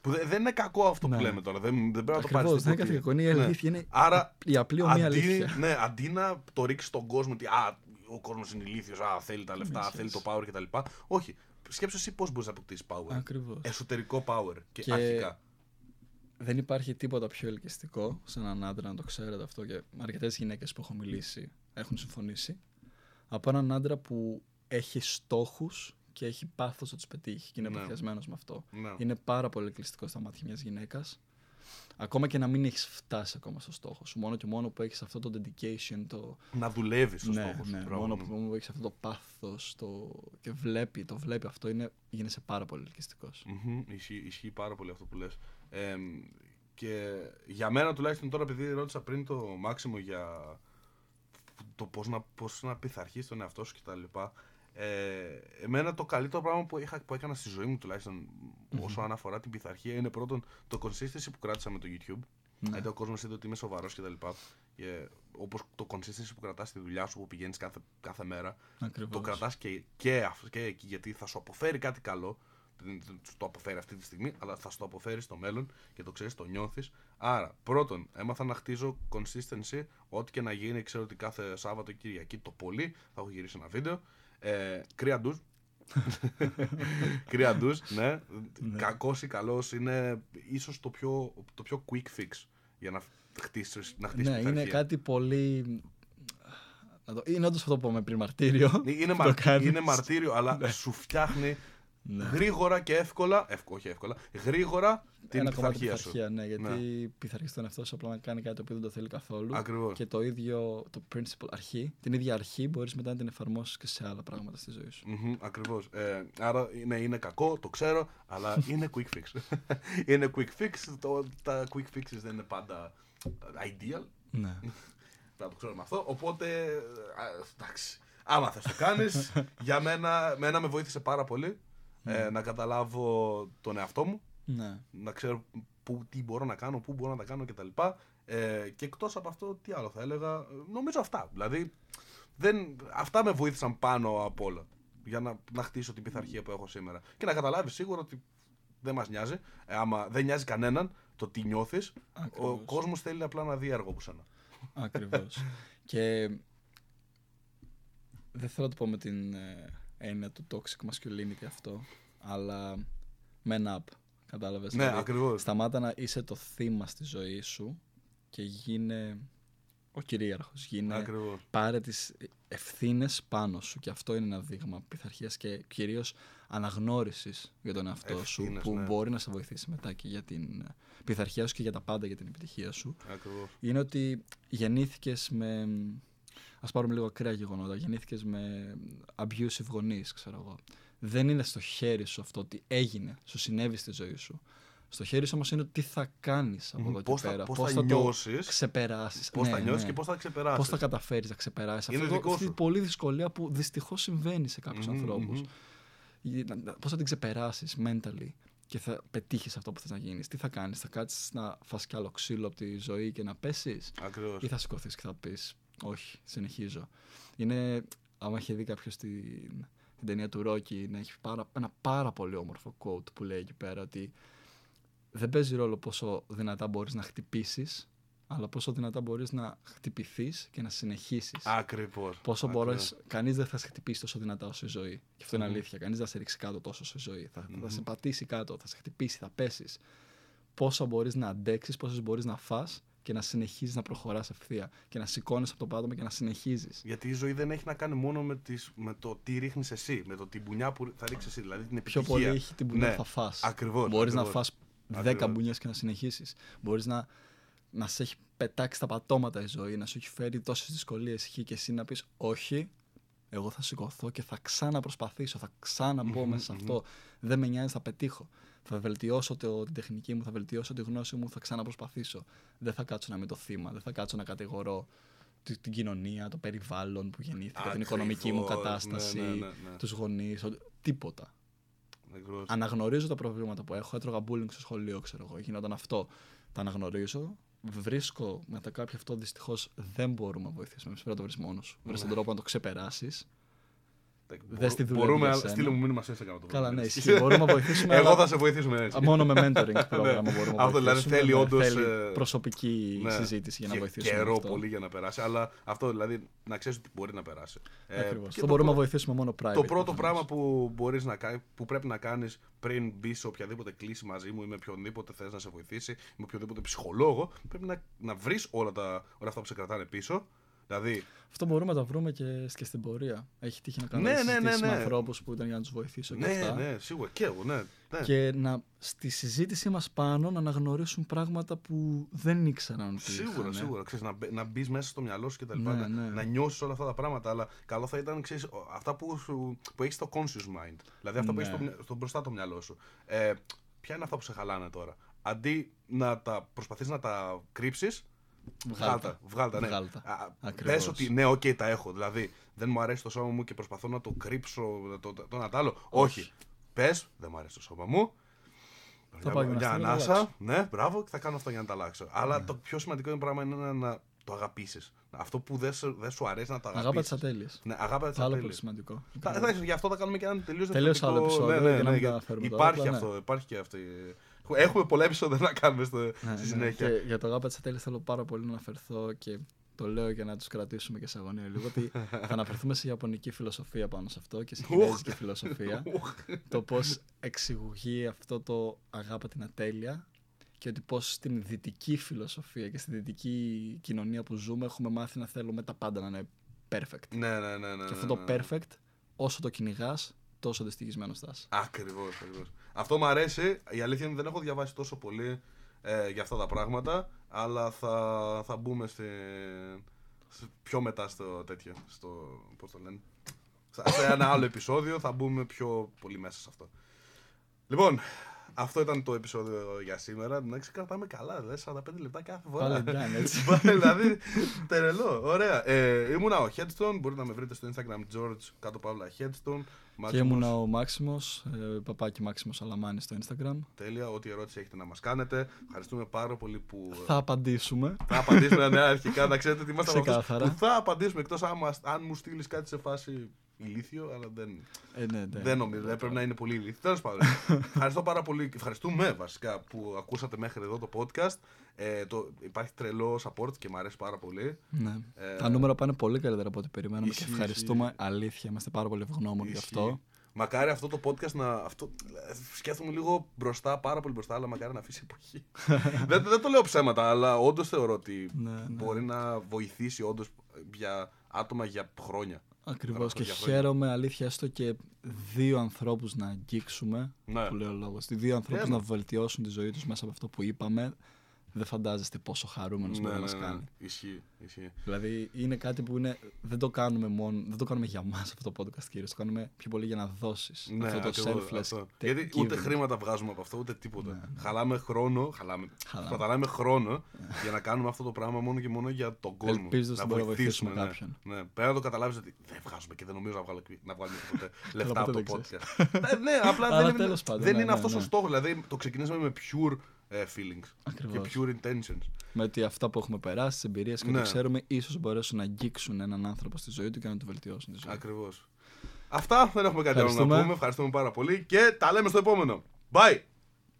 Που δε- δεν είναι κακό αυτό Ναι. που λέμε τώρα. Δεν, δεν πρέπει να το πάρεις. Ακριβώς, δεν είναι κάτι κακό. Είναι η αλήθεια. Είναι Άρα, η απλή ομοία αντί, αλήθεια. ναι, αντί να το ρίξεις στον κόσμο ότι α, ο κόσμος είναι ηλίθιος, α, θέλει τα λεφτά, Καμία θέλει το σχέση. power κτλ. Όχι. Σκέψου εσύ πώς μπορείς να αποκτήσεις power. Ακριβώς. Εσωτερικό power και, Και- αρχικά. Δεν υπάρχει τίποτα πιο ελκυστικό σε έναν άντρα, να το ξέρετε αυτό και αρκετές γυναίκες που έχω μιλήσει έχουν συμφωνήσει. Από έναν άντρα που έχει στόχους και έχει πάθος να τους πετύχει και είναι Ναι. παθιασμένος με αυτό. Ναι. Είναι πάρα πολύ ελκυστικό στα μάτια μιας γυναίκας. Ακόμα και να μην έχεις φτάσει ακόμα στο στόχο σου. Μόνο και μόνο που έχεις αυτό το dedication, το. Να δουλεύεις στο ναι, στόχο σου. ναι, Μπράβο, μόνο ναι. που έχεις αυτό το πάθος το... και βλέπει, το βλέπει αυτό, είναι, γίνεσαι πάρα πολύ ελκυστικός. Μμμ, ισχύει, ισχύει πάρα πολύ αυτό που λες. Ε, και για μένα τουλάχιστον τώρα επειδή ρώτησα πριν το Μάξιμο για το πώς να, πώς να πειθαρχείς τον εαυτό σου κτλ. Ε, εμένα το καλύτερο πράγμα που, είχα, που έκανα στη ζωή μου τουλάχιστον mm-hmm. όσο αφορά την πειθαρχία είναι πρώτον το consistency που κράτησα με το YouTube. Ναι. Γιατί ο κόσμος είδε ότι είμαι σοβαρός κτλ. Όπως το consistency που κρατάς στη δουλειά σου που πηγαίνεις κάθε, κάθε μέρα. Ακριβώς. Το κρατάς και, και, και εκεί γιατί θα σου αποφέρει κάτι καλό. Δεν σου το αποφέρει αυτή τη στιγμή, αλλά θα σου το αποφέρει στο μέλλον και το ξέρεις, το νιώθεις. Άρα, πρώτον, έμαθα να χτίζω consistency. Ό,τι και να γίνει, ξέρω ότι κάθε Σάββατο Κυριακή το πολύ θα έχω γυρίσει ένα βίντεο. Ε, κρύα ντουζ. κρύα ντουζ, ναι. ναι. Κακός ή καλός είναι ίσως το πιο, το πιο quick fix για να χτίσεις να χτίσεις Ναι, είναι κάτι πολύ. Είναι όντως αυτό που είπαμε πριν μαρτύριο. Είναι, μαρ... είναι μαρτύριο, αλλά ναι. σου φτιάχνει ναι. Γρήγορα και εύκολα, εύκολα, όχι εύκολα, γρήγορα την Ένα πειθαρχία σου. Ναι, γιατί ναι. πειθαρχείς τον εαυτό σου απλά να κάνει κάτι το οποίο δεν το θέλει καθόλου. Ακριβώς. Και το ίδιο, το principle αρχή, την ίδια αρχή μπορείς μετά να την εφαρμόσεις και σε άλλα πράγματα στη ζωή σου. Mm-hmm, Ακριβώς. Ε, άρα ναι, είναι κακό, το ξέρω, αλλά είναι quick fix. είναι quick fix. Το, τα quick fixes δεν είναι πάντα ideal. Ναι. Να το ξέρουμε αυτό. Οπότε, εντάξει. Άμα θα το κάνεις, για μένα, μένα με βοήθησε πάρα πολύ ε, ναι. να καταλάβω τον εαυτό μου, ναι. να ξέρω που, τι μπορώ να κάνω, πού μπορώ να τα κάνω κτλ. Ε, και εκτός από αυτό, τι άλλο θα έλεγα, νομίζω αυτά. Δηλαδή, δεν, αυτά με βοήθησαν πάνω από όλα για να, να χτίσω την πειθαρχία που έχω σήμερα. Και να καταλάβεις σίγουρα ότι δεν μας νοιάζει. Ε, άμα δεν νοιάζει κανέναν το τι νιώθεις, ο κόσμος θέλει απλά να δει έργο που σένα. Ακριβώς. και δεν θέλω να το πω με την ε, έννοια του toxic masculinity αυτό, αλλά man up. Κατάλαβες. Ναι, δηλαδή, ακριβώς. Σταμάτα να είσαι το θύμα στη ζωή σου και γίνε ο κυρίαρχος. Γίνε, ακριβώς. πάρε τις ευθύνες πάνω σου και αυτό είναι ένα δείγμα πειθαρχίας και κυρίως αναγνώρισης για τον εαυτό σου που ναι. μπορεί να σε βοηθήσει μετά και για την πειθαρχία σου και για τα πάντα για την επιτυχία σου. Ακριβώς. Είναι ότι γεννήθηκες με Α πάρουμε λίγο ακραία γεγονότα. Γεννήθηκες με abusive γονείς, ξέρω εγώ. Δεν είναι στο χέρι σου αυτό ότι έγινε, σου συνέβη στη ζωή σου. Στο χέρι σου όμως είναι τι θα κάνεις από εδώ πώς και πέρα. Πώς θα, θα νιώσεις. Ξεπεράσεις. Πώς ναι, θα νιώσεις ναι. και πώς θα ξεπεράσεις. Πώς θα καταφέρεις να ξεπεράσεις. Αυτό αυτή η πολλή δυσκολία που δυστυχώς συμβαίνει σε κάποιους mm-hmm, ανθρώπους. Mm-hmm. Πώς θα την ξεπεράσεις mentally και θα πετύχεις αυτό που θες να γίνεις. Τι θα κάνεις, θα κάτσεις να φας κι άλλο ξύλο από τη ζωή και να πέσεις, ή θα σηκωθείς και θα πεις όχι, συνεχίζω. Είναι, άμα έχει δει κάποιος την, την ταινία του Ρόκι, να έχει πάρα, ένα πάρα πολύ όμορφο quote που λέει εκεί πέρα ότι δεν παίζει ρόλο πόσο δυνατά μπορείς να χτυπήσεις, αλλά πόσο δυνατά μπορείς να χτυπηθείς και να συνεχίσεις. Ακριβώς. Πόσο μπορείς, κανείς δεν θα σε χτυπήσει τόσο δυνατά όσο η ζωή. Και αυτό είναι αλήθεια. Κανείς δεν θα σε ρίξει κάτω τόσο όσο η ζωή. Θα, θα σε πατήσει κάτω, θα σε χτυπήσει, θα πέσεις. Πόσο μπορείς να αντέξεις, πόσο μπορείς να φας και να συνεχίζεις να προχωράς ευθεία και να σηκώνεις από το πάτωμα και να συνεχίζεις. Γιατί η ζωή δεν έχει να κάνει μόνο με, τις, με το τι ρίχνεις εσύ, με το την μπουνιά που θα ρίξεις εσύ. Δηλαδή την επιτυχία. Πιο πολύ έχει την μπουνιά ναι. που θα φά. Ακριβώς. Μπορείς να φά 10 μπουνιές και να συνεχίσεις. Μπορείς να, να σε έχει πετάξει τα πατώματα η ζωή, να σου έχει φέρει τόσες δυσκολίες χ και εσύ να πεις Όχι, εγώ θα σηκωθώ και θα ξαναπροσπαθήσω, θα ξαναμπω μέσα σε αυτό. Δεν με νοιάζει, θα πετύχω θα βελτιώσω το, την τεχνική μου, θα βελτιώσω τη γνώση μου, θα ξαναπροσπαθήσω. Δεν θα κάτσω να είμαι το θύμα, δεν θα κάτσω να κατηγορώ την, την κοινωνία, το περιβάλλον που γεννήθηκα, την οικονομική μου κατάσταση, ναι, ναι, ναι, ναι. τους γονείς, τίποτα. Ακριβώς. Αναγνωρίζω τα προβλήματα που έχω, έτρωγα bullying στο σχολείο, ξέρω εγώ, γινόταν αυτό. Τα αναγνωρίζω, βρίσκω μετά κάποιο αυτό δυστυχώς δεν μπορούμε να βοηθήσουμε. Πρέπει να το βρεις μόνος σου. Βρει τον τρόπο να το ξεπεράσεις Δες στη δουλειά. Μπορούμε να στείλουμε μήνυμα σε Instagram. Καλά, ναι, ισχύει. Μπορούμε να βοηθήσουμε. Εγώ θα σε βοηθήσουμε έτσι. Μόνο με mentoring πρόγραμμα μπορούμε να βοηθήσουμε. Αυτό δηλαδή θέλει ναι, όντως. Ε, προσωπική ναι. συζήτηση για να βοηθήσουμε. Καιρό πολύ για να περάσει. Αλλά αυτό δηλαδή να ξέρεις ότι μπορεί να περάσει. Ε, Ακριβώς. Αυτό μπορούμε να βοηθήσουμε μόνο private. Το πρώτο πράγμα που, μπορείς να, που πρέπει να κάνεις πριν μπει σε οποιαδήποτε κλίση μαζί μου ή με οποιονδήποτε θες να σε βοηθήσει, με οποιοδήποτε ψυχολόγο, πρέπει να, να βρεις όλα, όλα αυτά που σε κρατάνε πίσω Δηλαδή... Αυτό μπορούμε να το βρούμε και, και στην πορεία. Έχει τύχει να κάνουμε ναι, ναι, ναι, ναι. με ανθρώπους που ήταν για να τους βοηθήσω ναι, και αυτά. Ναι, σίγουρα και εγώ, ναι, ναι. Και να, στη συζήτησή μας πάνω να αναγνωρίσουν πράγματα που δεν ήξεραν ότι Σίγουρα, είχαν, σίγουρα. Ξέρεις, να, να μπεις μέσα στο μυαλό σου και τα λοιπά. Ναι, ναι. Να νιώσεις όλα αυτά τα πράγματα. Αλλά καλό θα ήταν ξέρεις, αυτά που, που έχεις στο conscious mind. Δηλαδή αυτά που έχεις ναι. στο, στο μπροστά το μυαλό σου. Ε, ποια είναι αυτά που σε χαλάνε τώρα; Αντί να τα προσπαθείς να τα κρύψεις, Βγάλτα. Βγάλτα, ναι. Βγάλτα. Α, Ακριβώς. Πες ότι ναι, οκ, τα έχω. Δηλαδή, δεν μου αρέσει το σώμα μου και προσπαθώ να το κρύψω το, το, το ένα τ' άλλο. Όχι. Πες, δεν μου αρέσει το σώμα μου. Θα πάω για γυμναστική να το ανάσα. αλλάξω. Ναι, μπράβο, και θα κάνω αυτό για να τα αλλάξω. Αλλά το πιο σημαντικό είναι πράγμα είναι να, να το αγαπήσεις. Αυτό που δεν σου, δεν σου αρέσει να το αγαπήσει. Αγάπη της ατέλειας. Ναι, αγάπη της Άλλο πολύ σημαντικό. θα, θα, γι' αυτό θα κάνουμε και ένα τελείως Τελείως άλλο επεισόδιο, για να μην τα φέρουμε τώρα, Υπάρχει απλά, αυτό, υπάρχει και αυτή. Έχουμε πολλά επεισόδια να κάνουμε στο, Ναι, στη ναι. συνέχεια. Και για το αγάπη τη ατέλεια θέλω πάρα πολύ να αναφερθώ και το λέω για να τους κρατήσουμε και σε αγωνία λίγο. Ότι θα αναφερθούμε σε ιαπωνική φιλοσοφία πάνω σε αυτό και σε κινέζικη φιλοσοφία. το πώς εξηγεί αυτό το αγάπη την ατέλεια και ότι πώς στην δυτική φιλοσοφία και στη δυτική κοινωνία που ζούμε έχουμε μάθει να θέλουμε τα πάντα να είναι perfect. Ναι, ναι, ναι. ναι και αυτό ναι, το ναι. perfect, όσο το κυνηγάς, τόσο δυστυχισμένο θα είσαι. Ακριβώς, ακριβώς. Αυτό μου αρέσει. Η αλήθεια είναι ότι δεν έχω διαβάσει τόσο πολύ ε, για αυτά τα πράγματα, αλλά θα, θα μπούμε στη, σε- πιο μετά στο τέτοιο. Στο, πώς το λένε. Σε σε ένα άλλο επεισόδιο θα μπούμε πιο πολύ μέσα σε αυτό. Λοιπόν, αυτό ήταν το επεισόδιο για σήμερα. Εντάξει, κρατάμε καλά, δηλαδή 45 λεπτά κάθε φορά. Πάλι κάνει έτσι. Πάλι, δηλαδή, τερελό, ωραία. Ε, ήμουνα ο Headstone, μπορείτε να με βρείτε στο Instagram George κάτω παύλα Headstone. Και ήμουνα ο Μάξιμος, ε, παπάκι Μάξιμος Αλαμάνης στο Instagram. Τέλεια, ό,τι ερώτηση έχετε να μας κάνετε. Ευχαριστούμε πάρα πολύ που Θα απαντήσουμε. θα απαντήσουμε ναι, αρχικά. Να ξέρετε ότι είμαστε από αυτούς Ξεκάθαρα. που θα απαντήσουμε εκτός αν, μας- αν μου στείλεις κάτι σε φάση ηλίθιο, αλλά δεν, Ε, ναι, ναι. δεν νομίζω. Δεν πρέπει να είναι πολύ ηλίθιο. Τέλος πάντων. Ευχαριστώ πάρα πολύ. Ευχαριστούμε βασικά που ακούσατε μέχρι εδώ το podcast. Ε, το, υπάρχει τρελό support και μου αρέσει πάρα πολύ. Ναι. Ε, Τα νούμερα πάνε πολύ καλύτερα από ό,τι περιμέναμε και ισχύει, ευχαριστούμε. ισχύει. Αλήθεια, είμαστε πάρα πολύ ευγνώμονοι γι' Ισχύει. αυτό. Μακάρι αυτό το podcast να. Αυτό, ε, σκέφτομαι λίγο μπροστά, πάρα πολύ μπροστά, αλλά μακάρι να αφήσει εποχή. δεν, δεν το λέω ψέματα, αλλά όντως θεωρώ ότι Ναι, ναι. μπορεί να βοηθήσει όντως για άτομα για χρόνια. Ακριβώς. Γράφω Και για χρόνια. χαίρομαι αλήθεια έστω και δύο ανθρώπους να αγγίξουμε. Ναι. Που λέει ο λόγος. Δύο ανθρώπους Ναι, να ναι. βελτιώσουν τη ζωή τους μέσα από αυτό που είπαμε. Δεν φαντάζεστε πόσο χαρούμενος μπορεί να μας κάνει. Ναι, Ισχύει, ισχύει. Δηλαδή είναι κάτι που είναι, δεν το κάνουμε μόνο, δεν το κάνουμε για μας αυτό το podcast κυρίως, το κάνουμε πιο πολύ για να δώσεις. Ναι, αυτό το ακριβώς, selfless. αυτό. te- Γιατί ούτε giving. χρήματα βγάζουμε από αυτό, ούτε τίποτα. Ναι, ναι. Χαλάμε χρόνο, χαλάμε, Χαλάμε. σπαταλάμε χρόνο για να κάνουμε αυτό το πράγμα μόνο και μόνο για τον κόσμο. Ελπίζοντας ότι μπορεί να βοηθήσουμε ναι. κάποιον. Ναι. Πρέπει να το καταλάβεις ότι δεν βγάζουμε και δεν νομίζω να, βγάλω, να βγάλουμε ποτέ λεφτά από ποτέ το δεν podcast. ναι, ναι, απλά Αλλά δεν, είναι, τέλος πάντων, δεν ναι, είναι ναι, αυτός ο ναι. στόχος. Δηλαδή το ξεκινήσαμε με pure ε, feelings Ακριβώς. και pure intentions. Με ότι αυτά που έχουμε περάσει, τι εμπειρίες και Ναι. το ξέρουμε, ίσως μπορέσουν να αγγίξουν έναν άνθρωπο στη ζωή του και να του βελτιώσουν τη ζωή. Ακριβώς. Αυτά δεν έχουμε κάτι άλλο να Ευχαριστούμε. πούμε. Ευχαριστούμε πάρα πολύ και τα λέμε στο επόμενο. Bye!